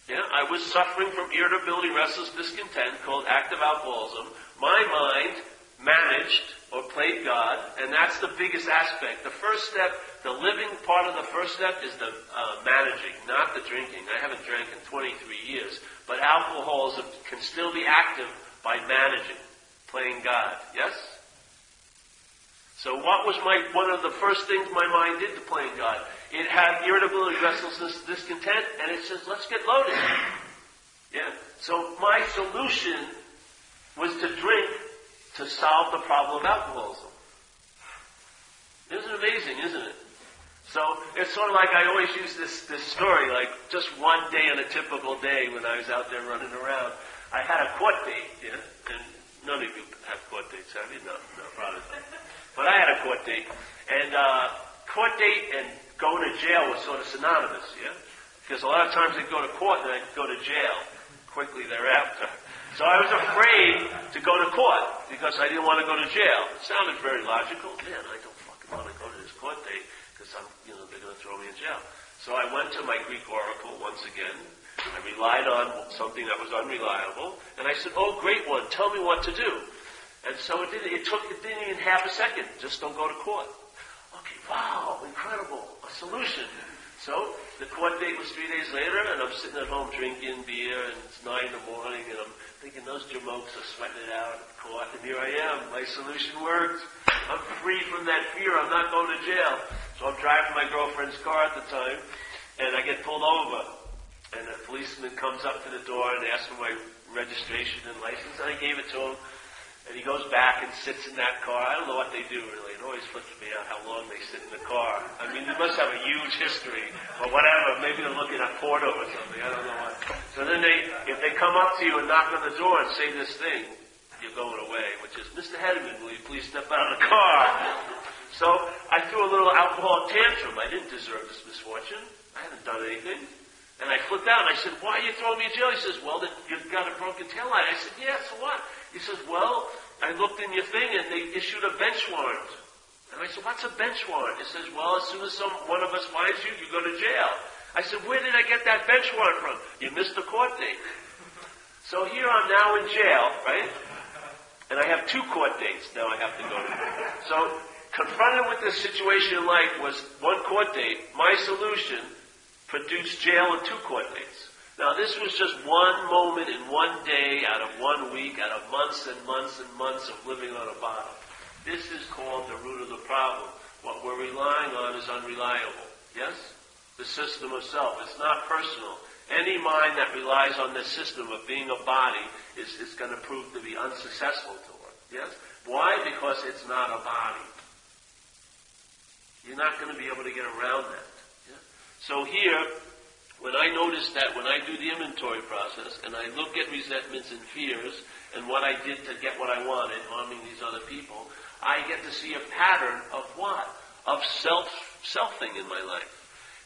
yeah, I was suffering from irritability, restless discontent called active alcoholism. My mind managed or played God, and that's the biggest aspect. The first step, the living part of the first step is the uh, managing, not the drinking. I haven't drank in 23 years, but alcoholism can still be active by managing, playing God. Yes? So what was my one of the first things my mind did to playing God? It had irritability, restlessness, discontent, and it says, let's get loaded. Yeah. So my solution was to drink to solve the problem of alcoholism. Isn't it amazing, isn't it? So it's sort of like I always use this, this story, like just one day on a typical day when I was out there running around. I had a court date, yeah? And none of you have court dates, have you? No, no, probably not. But I had a court date. And uh, court date and going to jail was sort of synonymous, yeah? Because a lot of times I'd go to court and I'd go to jail quickly thereafter. So I was afraid to go to court because I didn't want to go to jail. It sounded very logical. Man, I don't fucking want to go to this court date because I'm, you know, they're going to throw me in jail. So I went to my Greek oracle once again. I relied on something that was unreliable, and I said, "Oh, great one, tell me what to do." And so it didn't. It took. It didn't even half a second. Just don't go to court. Okay, wow, incredible, a solution. So the court date was three days later, and I'm sitting at home drinking beer, and it's nine in the morning, and I'm thinking those jamokes are sweating it out at court, and here I am. My solution worked. I'm free from that fear. I'm not going to jail. So I'm driving my girlfriend's car at the time, and I get pulled over. And a policeman comes up to the door and asks for my registration and license, and I gave it to him. And he goes back and sits in that car. I don't know what they do really. It always flips me out how long they sit in the car. I mean, they must have a huge history, or whatever. Maybe they're looking at Porto or something. I don't know what. So then they, if they come up to you and knock on the door and say this thing, you're going away, which is, Mr. Hedman, will you please step out of the car? So I threw a little alcoholic tantrum. I didn't deserve this misfortune. I haven't done anything. And I flipped out and I said, why are you throwing me in jail? He says, well, you've got a broken tail light. I said, yeah, so what? He says, well, I looked in your thing and they issued a bench warrant. And I said, what's a bench warrant? He says, well, as soon as some, one of us finds you, you go to jail. I said, where did I get that bench warrant from? You missed the court date. So here I'm now in jail, right? And I have two court dates now I have to go to. So confronted with this situation in life was one court date. My solution produced jail and two court dates. Now, this was just one moment in one day out of one week, out of months and months and months of living on a bottom. This is called the root of the problem. What we're relying on is unreliable. Yes? The system of self. It's not personal. Any mind that relies on this system of being a body is, is going to prove to be unsuccessful to work. Yes? Why? Because it's not a body. You're not going to be able to get around that. So here, when I notice that when I do the inventory process and I look at resentments and fears and what I did to get what I wanted, harming these other people, I get to see a pattern of what? Of self selfing in my life.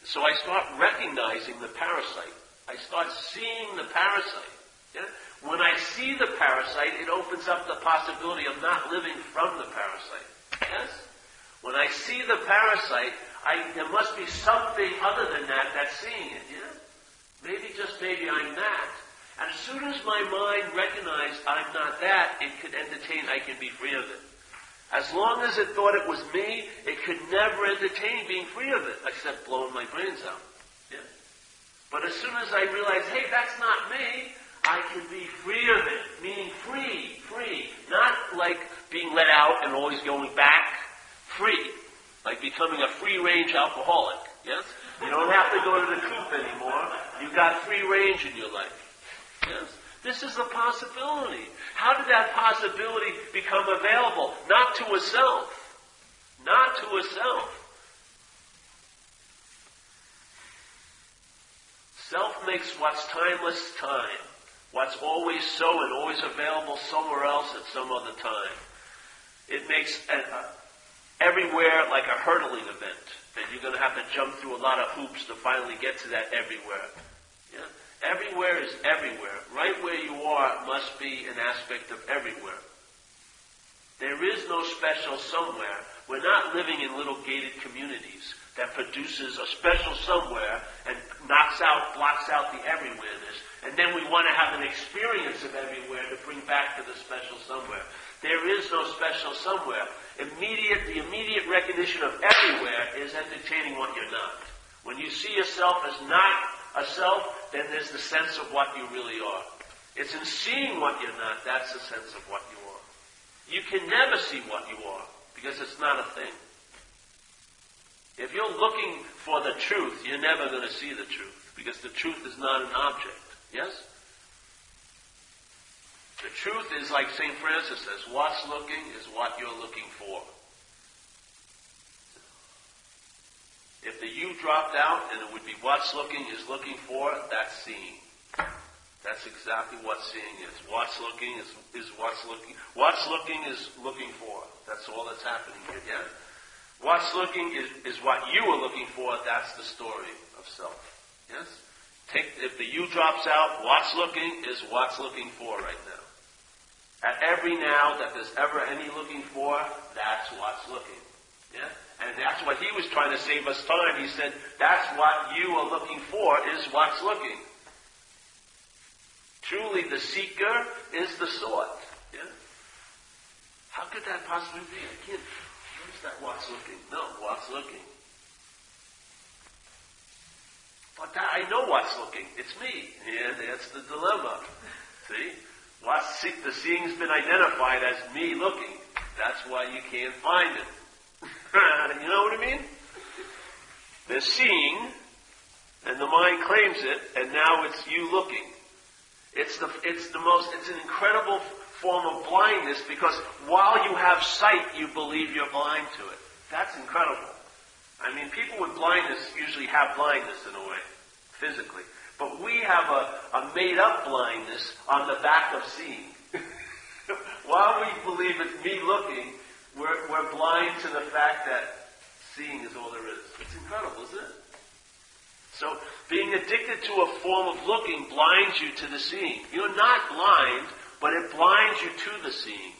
So I start recognizing the parasite. I start seeing the parasite. Yeah? When I see the parasite, it opens up the possibility of not living from the parasite. Yes? When I see the parasite, I, there must be something other than that that's seeing it. Yeah? Maybe just maybe I'm that. And as soon as my mind recognized I'm not that, it could entertain I can be free of it. As long as it thought it was me, it could never entertain being free of it, except blowing my brains out. Yeah? But as soon as I realized, hey, that's not me, I can be free of it. Meaning free, free. Not like being let out and always going back. Free. Like becoming a free range alcoholic. Yes? You don't have to go to the coop anymore. You've got free range in your life. Yes? This is a possibility. How did that possibility become available? Not to a self. Not to a self. Self makes what's timeless time. What's always so and always available somewhere else at some other time. It makes everywhere like a hurdling event that you're going to have to jump through a lot of hoops to finally get to that everywhere. Yeah? Everywhere is everywhere. Right where you are must be an aspect of everywhere. There is no special somewhere. We're not living in little gated communities that produces a special somewhere and knocks out, blocks out the everywhereness and then we want to have an experience of everywhere to bring back to the special somewhere. There is no special somewhere. Immediate, the immediate recognition of everywhere is entertaining what you're not. When you see yourself as not a self, then there's the sense of what you really are. It's in seeing what you're not, that's the sense of what you are. You can never see what you are, because it's not a thing. If you're looking for the truth, you're never going to see the truth, because the truth is not an object. Yes? The truth is, like St. Francis says, what's looking is what you're looking for. If the you dropped out and it would be what's looking is looking for, that's seeing. That's exactly what seeing is. What's looking is, is what's looking. What's looking is looking for. That's all that's happening here. Yeah. What's looking is, is what you are looking for. That's the story of self. Yes? Take, if the you drops out, what's looking is what's looking for right now. At every now that there's ever any looking for, that's what's looking. Yeah? And that's what he was trying to save us time. He said, that's what you are looking for is what's looking. Truly the seeker is the sought. Yeah? How could that possibly be? I can't. Where's that what's looking? No, what's looking. But that, I know what's looking. It's me. Yeah, that's the dilemma. See? See, the seeing's been identified as me looking. That's why you can't find it. [LAUGHS] you know what I mean? They're seeing, and the mind claims it, and now it's you looking. It's the, it's the most, it's an incredible form of blindness because while you have sight, you believe you're blind to it. That's incredible. I mean, people with blindness usually have blindness in a way, physically. But we have a, a made up blindness on the back of seeing. [LAUGHS] While we believe it's me looking, we're, we're blind to the fact that seeing is all there is. It's incredible, isn't it? So, being addicted to a form of looking blinds you to the seeing. You're not blind, but it blinds you to the seeing.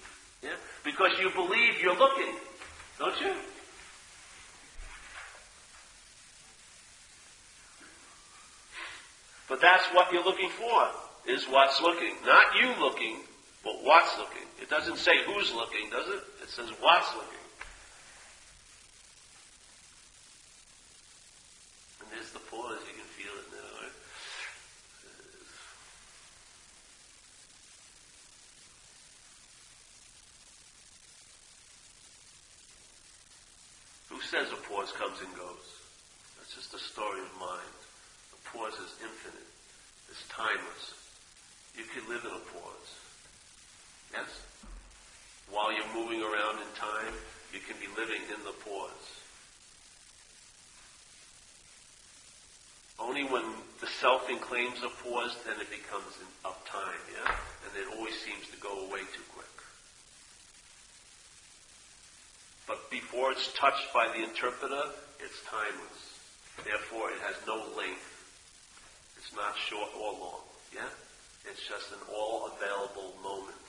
Yeah? Because you believe you're looking, don't you? But that's what you're looking for, is what's looking. Not you looking, but what's looking. It doesn't say who's looking, does it? It says what's looking. And there's the pause, you can feel it now. Right? Who says a pause comes and goes? That's just a story of mind pause is infinite, is timeless. You can live in a pause. Yes? While you're moving around in time, you can be living in the pause. Only when the self claims a pause, then it becomes of time, yeah? And it always seems to go away too quick. But before it's touched by the interpreter, it's timeless. Therefore, it has no length. It's not short or long. Yeah? It's just an all available moment.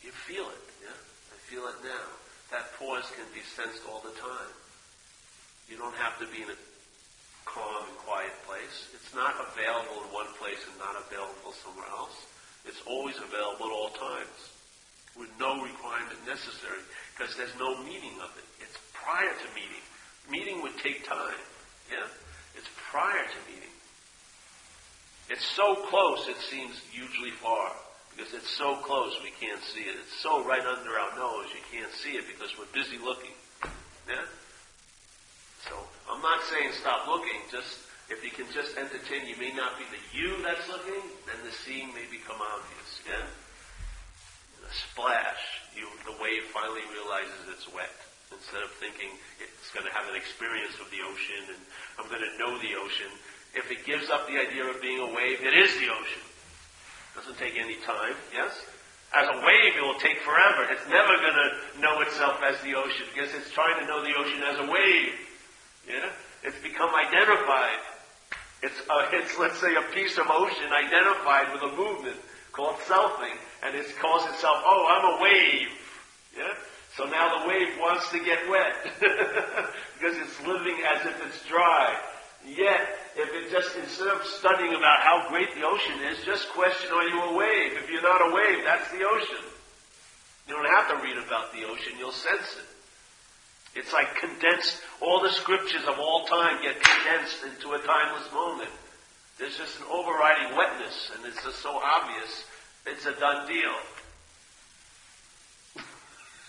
You feel it, yeah? I feel it now. That pause can be sensed all the time. You don't have to be in a calm and quiet place. It's not available in one place and not available somewhere else. It's always available at all times with no requirement necessary because there's no meaning of it. It's prior to meeting. Meeting would take time. Yeah? It's prior to meeting. It's so close it seems hugely far. Because it's so close we can't see it. It's so right under our nose you can't see it because we're busy looking. Yeah? So I'm not saying stop looking, just if you can just entertain, you may not be the you that's looking, then the seeing may become obvious. Yeah? A splash, you the wave finally realizes it's wet instead of thinking it's going to have an experience of the ocean and I'm going to know the ocean. If it gives up the idea of being a wave, it is the ocean. It Doesn't take any time, yes? As a wave, it will take forever. It's never going to know itself as the ocean because it's trying to know the ocean as a wave. Yeah? It's become identified. It's, uh, [LAUGHS] it's, let's say, a piece of ocean identified with a movement called selfing, and it calls itself, oh, I'm a wave. Yeah? So now the wave wants to get wet [LAUGHS] because it's living as if it's dry. Yet, if it just, instead of studying about how great the ocean is, just question, are you a wave? If you're not a wave, that's the ocean. You don't have to read about the ocean, you'll sense it. It's like condensed, all the scriptures of all time get condensed into a timeless moment. There's just an overriding wetness, and it's just so obvious, it's a done deal.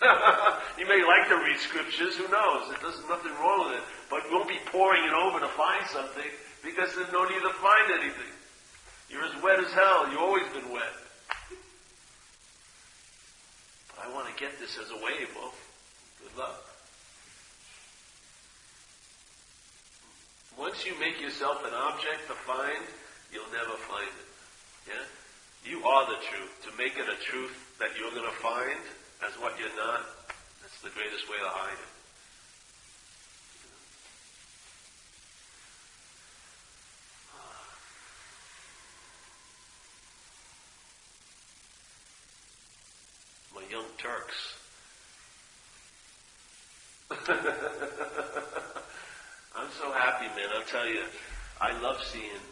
[LAUGHS] you may like to read scriptures, who knows? There's nothing wrong with it. But you won't be poring it over to find something because there's no need to find anything. You're as wet as hell. You've always been wet. But I want to get this as a wave. Well, good luck. Once you make yourself an object to find, you'll never find it. Yeah? You are the truth. To make it a truth that you're going to find, as what you're not, that's the greatest way to hide it. Ah. My young Turks. [LAUGHS] I'm so happy, man. I'll tell you, I love seeing,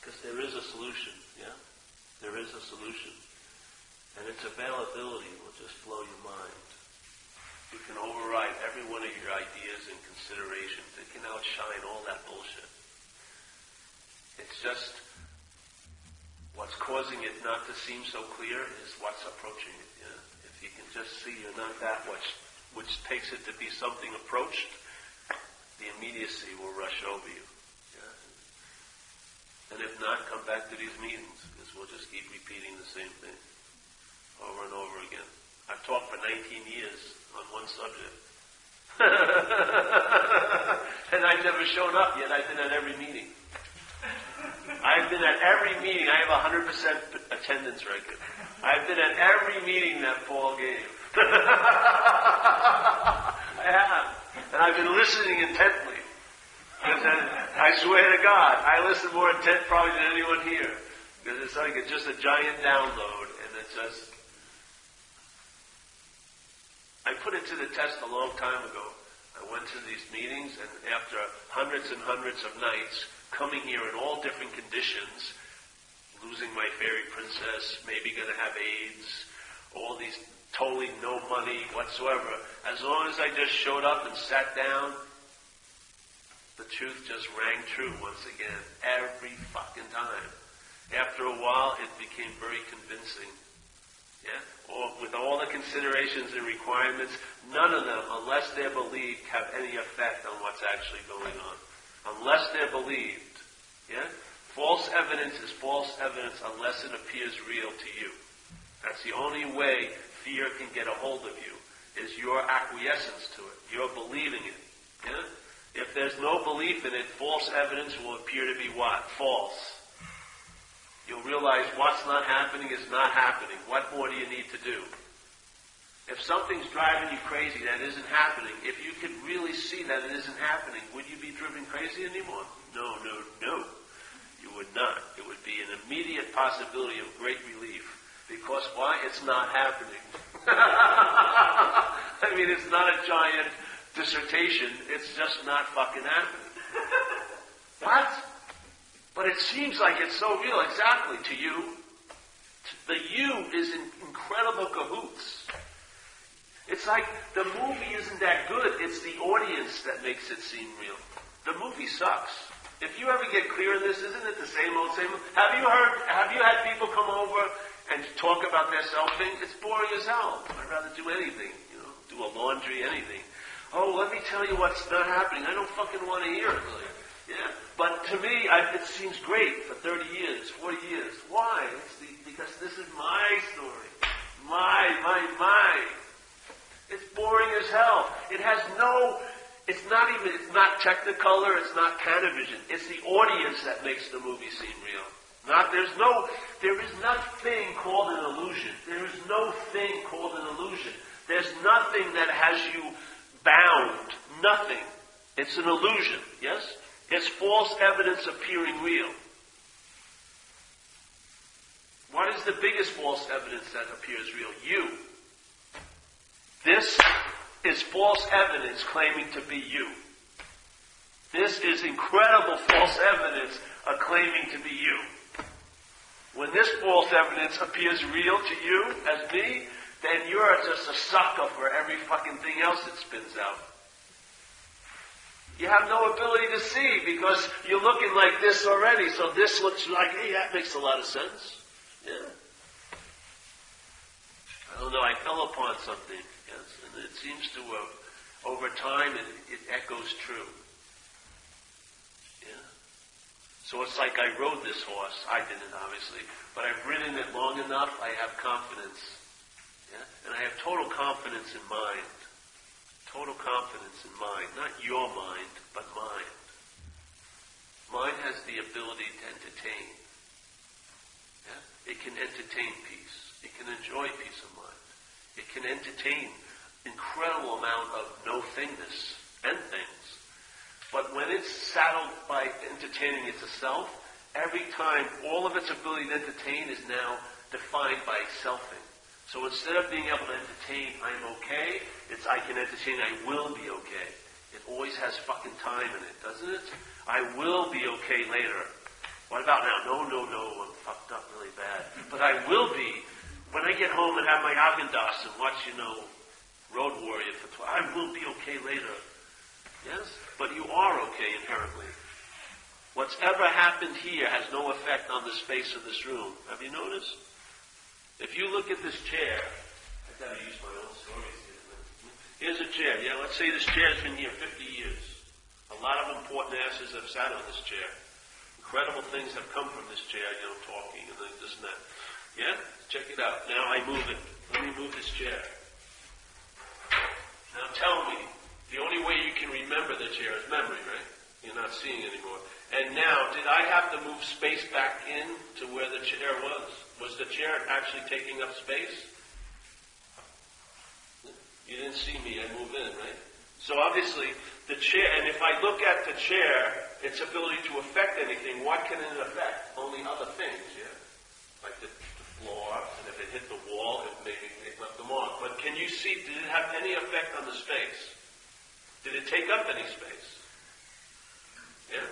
because there is a solution, yeah? There is a solution. And its availability will just blow your mind. You can override every one of your ideas and considerations. It can outshine all that bullshit. It's just what's causing it not to seem so clear is what's approaching it. If you can just see you're not that which, which takes it to be something approached, the immediacy will rush over you. And if not, come back to these meetings because we'll just keep repeating the same thing over and over again. I've talked for 19 years on one subject. [LAUGHS] and I've never shown up yet. I've been at every meeting. I've been at every meeting. I have a 100% attendance record. I've been at every meeting that Paul gave. [LAUGHS] I have. And I've been listening intently. I swear to God, I listen more intent probably than anyone here. Because it's like it's just a giant download, and it's just I put it to the test a long time ago. I went to these meetings, and after hundreds and hundreds of nights, coming here in all different conditions, losing my fairy princess, maybe going to have AIDS, all these totally no money whatsoever. As long as I just showed up and sat down, the truth just rang true once again, every fucking time. After a while, it became very convincing. Yeah? Or with all the considerations and requirements, none of them, unless they're believed, have any effect on what's actually going on. Unless they're believed. Yeah? False evidence is false evidence unless it appears real to you. That's the only way fear can get a hold of you, is your acquiescence to it, your believing it. Yeah? If there's no belief in it, false evidence will appear to be what? False. You'll realize what's not happening is not happening. What more do you need to do? If something's driving you crazy that isn't happening, if you could really see that it isn't happening, would you be driven crazy anymore? No, no, no. You would not. It would be an immediate possibility of great relief. Because why? It's not happening. [LAUGHS] I mean, it's not a giant dissertation. It's just not fucking happening. [LAUGHS] what? But it seems like it's so real. Exactly. To you, the you is in incredible cahoots. It's like the movie isn't that good. It's the audience that makes it seem real. The movie sucks. If you ever get clear on this, isn't it the same old same? Old? Have you heard? Have you had people come over and talk about their selfing? It's boring as hell. I'd rather do anything. You know, do a laundry, anything. Oh, let me tell you what's not happening. I don't fucking want to hear it. Really. Yeah. But to me, I, it seems great for 30 years, 40 years. Why? The, because this is my story. My, my, my. It's boring as hell. It has no it's not even, it's not Technicolor, it's not Panavision. It's the audience that makes the movie seem real. Not, there's no, there is nothing called an illusion. There is no thing called an illusion. There's nothing that has you bound. Nothing. It's an illusion, yes? It's false evidence appearing real. What is the biggest false evidence that appears real? You. This is false evidence claiming to be you. This is incredible false evidence claiming to be you. When this false evidence appears real to you as me, then you're just a sucker for every fucking thing else it spins out. You have no ability to see because you're looking like this already, so this looks like, hey, that makes a lot of sense. Yeah. I don't know, I fell upon something, yes, and it seems to, uh, over time, it, it echoes true. Yeah. So it's like I rode this horse. I didn't, obviously. But I've ridden it long enough, I have confidence. Yeah? And I have total confidence in mind. Total confidence in mind. Not your mind, but mind. Mind has the ability to entertain. Yeah? It can entertain peace. It can enjoy peace of mind. It can entertain incredible amount of no thingness and things. But when it's saddled by entertaining itself, every time all of its ability to entertain is now defined by selfing. So instead of being able to entertain, I'm okay, it's I can entertain, I will be okay. It always has fucking time in it, doesn't it? I will be okay later. What about now? No, no, no, I'm fucked up really bad. But I will be when I get home and have my Häagen-Dazs and watch, you know, Road Warrior for 12. I will be okay later. Yes? But you are okay inherently. What's ever happened here has no effect on the space of this room. Have you noticed? If you look at this chair, I gotta use my own stories here. Here's a chair. Yeah, let's say this chair's been here 50 years. A lot of important asses have sat on this chair. Incredible things have come from this chair, you know, talking and this and that. Yeah? Check it out. Now I move it. Let me move this chair. Now tell me, the only way you can remember the chair is memory, right? You're not seeing anymore. And now, did I have to move space back in to where the chair was? Was the chair actually taking up space? You didn't see me, I moved in, right? So obviously, the chair, and if I look at the chair, its ability to affect anything, what can it affect? Only other things, yeah? Like the, the floor, and if it hit the wall, it maybe it left the mark. But can you see, did it have any effect on the space? Did it take up any space? Yeah.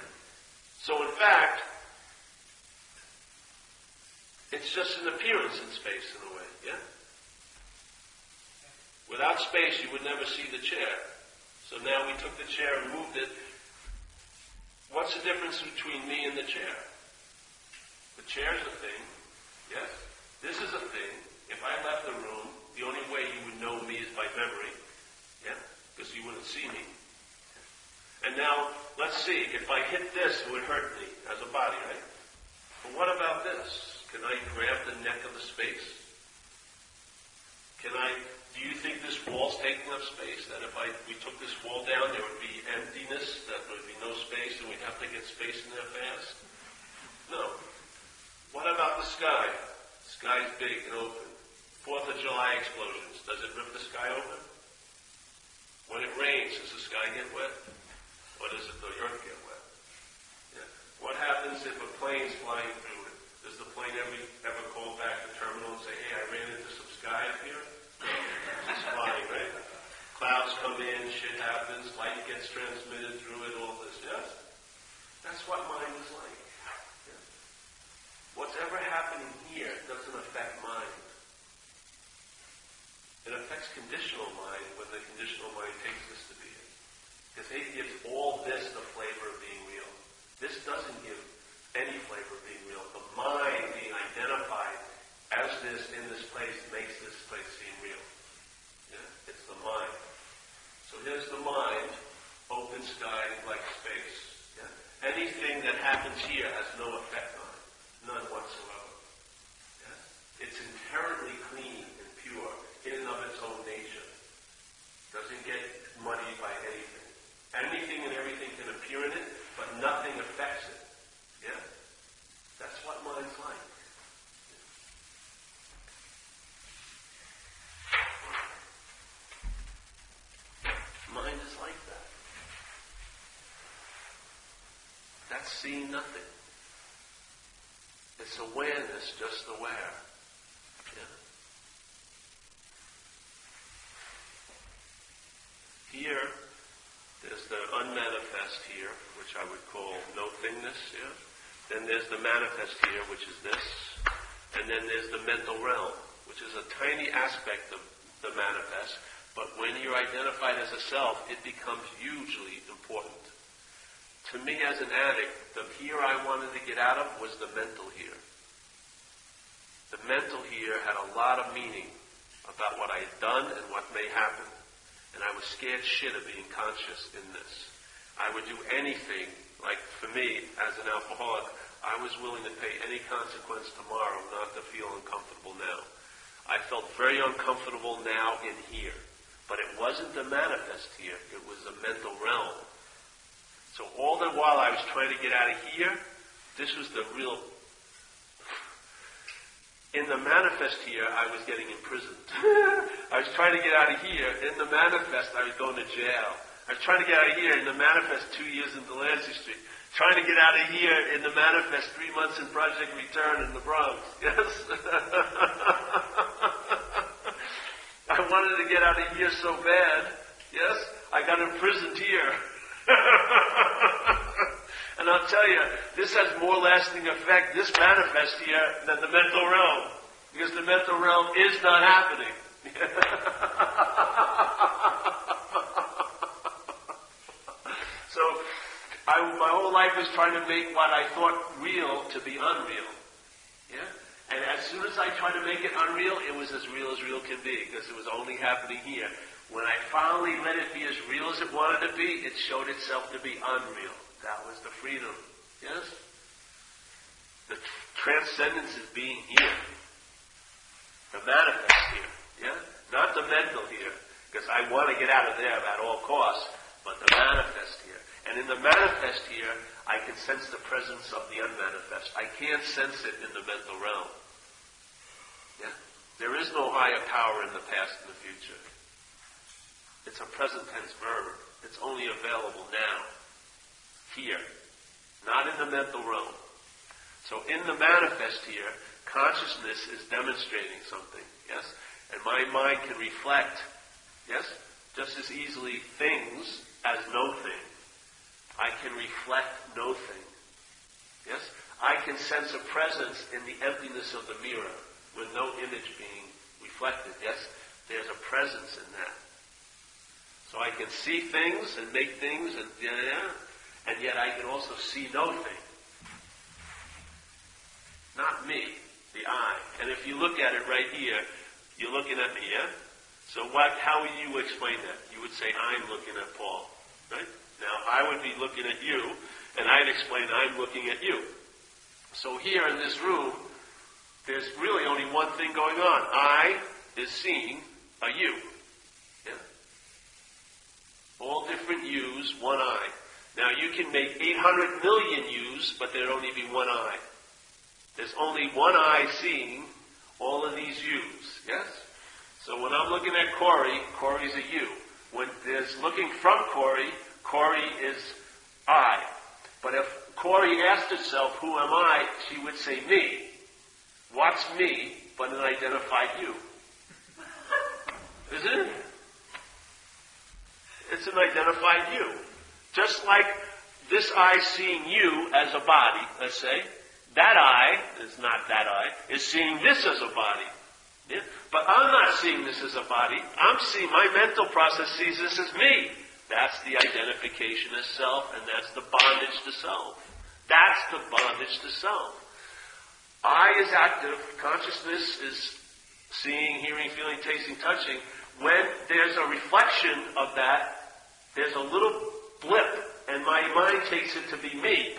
So in fact, it's just an appearance in space in a way, yeah? Without space, you would never see the chair. So now we took the chair and moved it. What's the difference between me and the chair? The chair's a thing, yes? This is a thing. If I left the room, the only way you would know me is by memory yeah? because you wouldn't see me. And now, let's see, if I hit this, it would hurt me as a body, right? But what about this? Can I grab the neck of the space? Can I, do you think this wall's taking up space? That if I, we took this wall down, there would be emptiness, that there would be no space, and we'd have to get space in there fast? No. What about the sky? The sky's big and open. Fourth of July explosions. Does it rip the sky open? When it rains, does the sky get wet? Or does it, the earth get wet? Yeah. What happens if a plane's flying through? Does the plane ever, ever call back the terminal and say, hey, I ran into some sky up here? It's flying, right? Clouds come in, shit happens, light gets transmitted through it, all this, yes? That's what mind is like. What's ever happening here doesn't affect mind. It affects conditional mind when the conditional mind takes this to be it. Because it gives all this the flavor of being real. This doesn't give any flavor being real. The mind being identified as this in this place makes this place seem real. Yeah, it's the mind. So here's the mind, open sky like space. Yeah? Anything that happens here has no effect on it, none whatsoever. Yeah? It's inherently clean and pure in and of its own nature. Doesn't get muddied by anything. Anything and everything can appear in it, but nothing affects It's awareness, just aware. Yeah. Here, there's the unmanifest here, which I would call no thingness, yeah? Then there's the manifest here, which is this. And then there's the mental realm, which is a tiny aspect of the manifest, but when you're identified as a self, it becomes hugely important. To me as an addict, the here I wanted to get out of was the mental here. The mental here had a lot of meaning about what I had done and what may happen. And I was scared shit of being conscious in this. I would do anything, like for me, as an alcoholic, I was willing to pay any consequence tomorrow not to feel uncomfortable now. I felt very uncomfortable now in here. But it wasn't the manifest here, it was the mental while I was trying to get out of here, this was the real in the manifest here, I was getting imprisoned. [LAUGHS] I was trying to get out of here. In the manifest, I was going to jail. I was trying to get out of here. In the manifest, two years in Delancey Street. Trying to get out of here. In the manifest, three months in Project Return in the Bronx. [LAUGHS] Yes? [LAUGHS] I wanted to get out of here so bad. Yes? I got imprisoned here. [LAUGHS] And I'll tell you, this has more lasting effect, this manifest here, than the mental realm. Because the mental realm is not happening. [LAUGHS] so, I, my whole life was trying to make what I thought real to be unreal. Yeah? And as soon as I tried to make it unreal, it was as real as real can be, because it was only happening here. When I finally let it be as real as it wanted to be, it showed itself to be unreal. That was the freedom. Yes? The transcendence is being here. The manifest here. Yeah? Not the mental here. Because I want to get out of there at all costs. But the manifest here. And in the manifest here, I can sense the presence of the unmanifest. I can't sense it in the mental realm. Yeah? There is no higher power in the past and the future. It's a present tense verb. It's only available now here, not in the mental realm. So in the manifest here, consciousness is demonstrating something, yes? And my mind can reflect, yes, just as easily things as no thing. I can reflect no thing. Yes? I can sense a presence in the emptiness of the mirror with no image being reflected. Yes? There's a presence in that. So I can see things and make things and yeah, yeah and yet I can also see no thing. Not me, the I. And if you look at it right here, you're looking at me, yeah? So what, how would you explain that? You would say, I'm looking at Paul, right? Now, I would be looking at you, and I'd explain, I'm looking at you. So here in this room, there's really only one thing going on. I is seeing a you. All different U's, one I. Now you can make 800 million U's, but there'd only be one eye. There's only one eye seeing all of these U's. Yes? So when I'm looking at Corey, Corey's a U. When there's looking from Corey, Corey is I. But if Corey asked herself, who am I? She would say me. What's me but an identified you? Isn't it? It's an identified you. Just like this eye seeing you as a body, let's say, that eye, is not that eye, is seeing this as a body. Yeah? But I'm not seeing this as a body. I'm seeing, my mental process sees this as me. That's the identification as self, and that's the bondage to self. That's the bondage to self. I is active, consciousness is seeing, hearing, feeling, tasting, touching. When there's a reflection of that, there's a little blip, and my mind takes it to be me.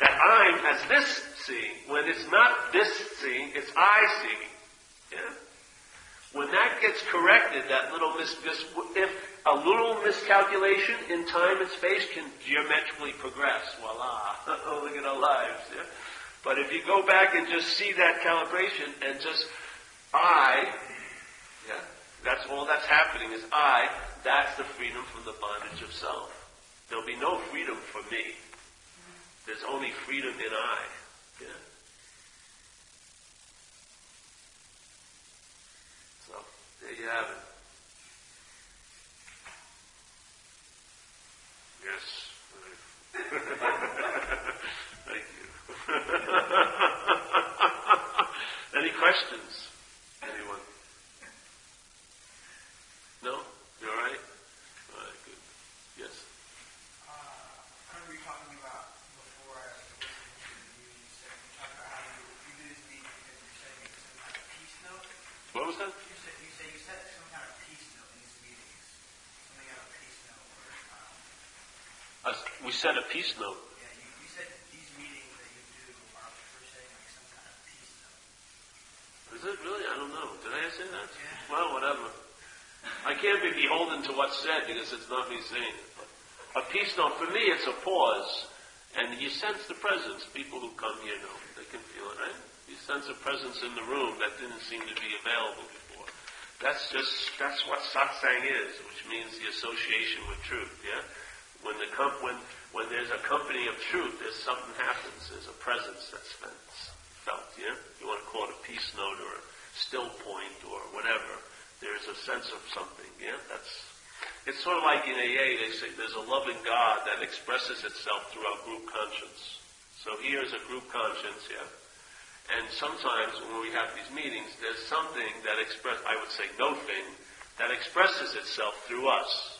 That I'm as this seeing, when it's not this seeing, it's I seeing. Yeah? When that gets corrected, that little mis, mis if a little miscalculation in time and space can geometrically progress, voila, [LAUGHS] look at our lives. Yeah? But if you go back and just see that calibration and just I, yeah, that's all that's happening is I, that's the freedom from the bondage of self. There'll be no freedom for me. There's only freedom in I. Yeah. So there you have it. Yes. [LAUGHS] Thank you. [LAUGHS] Any questions? Anyone? No? You all right? All right, good. Yes. Uh, I remember you talking about before I was listening to you, you said you talked about how you, you do this meeting because you're setting some kind of peace note. What was that? You said you said you set some kind of peace note in these meetings. Something out of peace note or um, Uh, we said a peace note. yeah, you, you said these meetings that you do are for saying like some kind of peace note. Is it really? I don't know. Did I say that? Yeah. Well, whatever. I can't be beholden to what's said because it's not me saying it. A peace note, for me, it's a pause. And you sense the presence. People who come here know. They can feel it, right? You sense a presence in the room that didn't seem to be available before. That's just, that's what satsang is, which means the association with truth, yeah? When the comp- when, when there's a company of truth, there's something happens. There's a presence that's felt, yeah? You want to call it a peace note or a still point or whatever. There's a sense of something, yeah? That's, it's sort of like in AA, they say there's a loving God that expresses itself through our group conscience. So here's a group conscience, yeah? And sometimes when we have these meetings, there's something that express, I would say no thing, that expresses itself through us.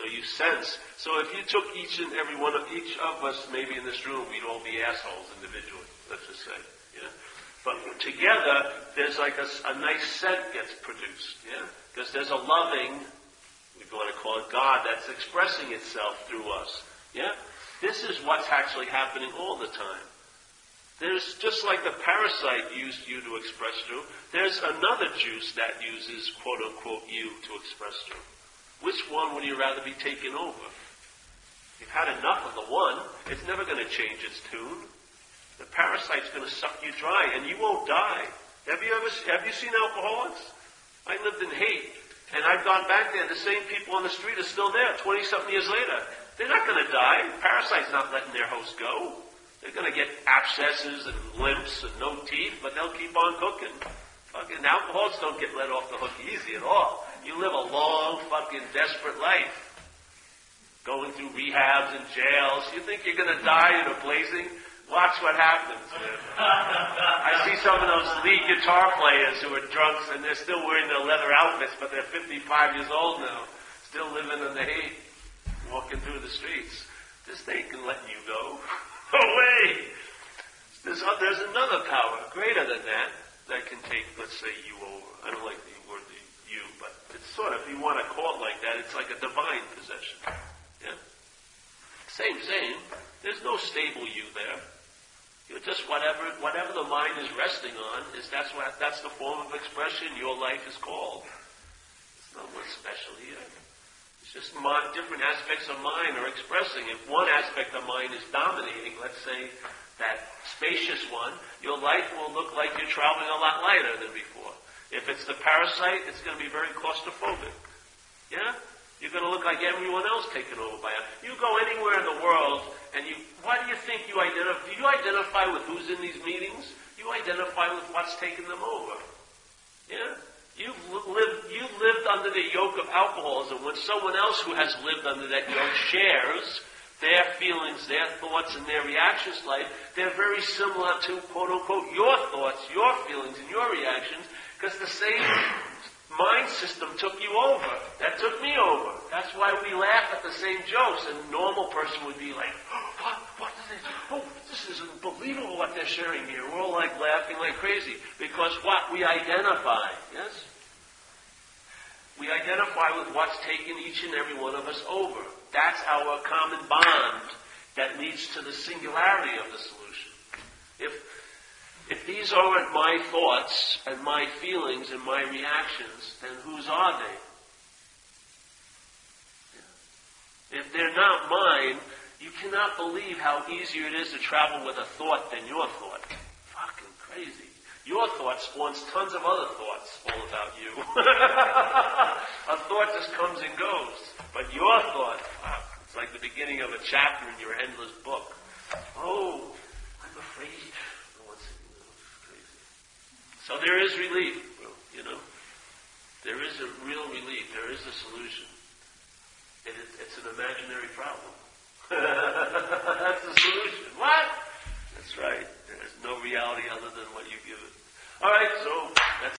So you sense, so if you took each and every one of, each of us maybe in this room, we'd all be assholes individually, let's just say, yeah? But together, there's like a nice scent gets produced, yeah? Because there's a loving, we want to call it God, that's expressing itself through us, yeah? This is what's actually happening all the time. There's just like the parasite used you to express through, there's another juice that uses quote unquote you to express through. Which one would you rather be taken over? You've had enough of the one, it's never going to change its tune. The parasite's going to suck you dry and you won't die. Have you ever have you seen alcoholics? I lived in Haight and I've gone back there. The same people on the street are still there 20 something years later. They're not going to die. Parasite's not letting their host go. They're going to get abscesses and limps and no teeth, but they'll keep on cooking. Fucking alcoholics don't get let off the hook easy at all. You live a long, fucking desperate life. Going through rehabs and jails. You think you're going to die in a blazing? Watch what happens. [LAUGHS] I see some of those lead guitar players who are drunks and they're still wearing their leather outfits, but they're 55 years old now. Still living in the Haight. Walking through the streets. This thing can let you go. [LAUGHS] No way! There's, uh, there's another power greater than that that can take, let's say, you over. I don't like the word the you, but it's sort of, if you want to call it like that, it's like a divine possession. Yeah? Same, same. There's no stable you there. You're just whatever, whatever the mind is resting on, is that's what, that's the form of expression your life is called. It's not what's special here. It's just different aspects of mind are expressing. If one aspect of mind is dominating, let's say that spacious one, your life will look like you're traveling a lot lighter than before. If it's the parasite, it's going to be very claustrophobic. Yeah? You're going to look like everyone else taken over by it. You go anywhere in the world, and you, what do you think you identify? Do you identify with who's in these meetings? You identify with what's taken them over. Yeah? You've lived, you've lived under the yoke of alcoholism when someone else who has lived under that yoke shares their feelings, their thoughts, and their reactions to life. They're very similar to, quote unquote, your thoughts, your feelings, and your reactions, because the same mind system took you over. That took me over. That's why we laugh at the same jokes. And a normal person would be like, oh, what, what is this? Oh, this is unbelievable what they're sharing here. We're all like laughing like crazy. Because what? We identify. Yes? We identify with what's taken each and every one of us over. That's our common bond that leads to the singularity of the solution. If if these aren't my thoughts and my feelings and my reactions, then whose are they? If they're not mine, you cannot believe how easier it is to travel with a thought than your thought. Fucking crazy. Your thought spawns tons of other thoughts all about you. [LAUGHS] a thought just comes and goes. But your thought, fuck, it's like the beginning of a chapter in your endless book. oh, I'm afraid. Oh, what's it, you know, it's crazy. So there is relief, you know. There is a real relief. There is a solution. And it, it's an imaginary problem. [LAUGHS] That's the solution. What? That's right. There's no reality other than what you give it. All right, so that's.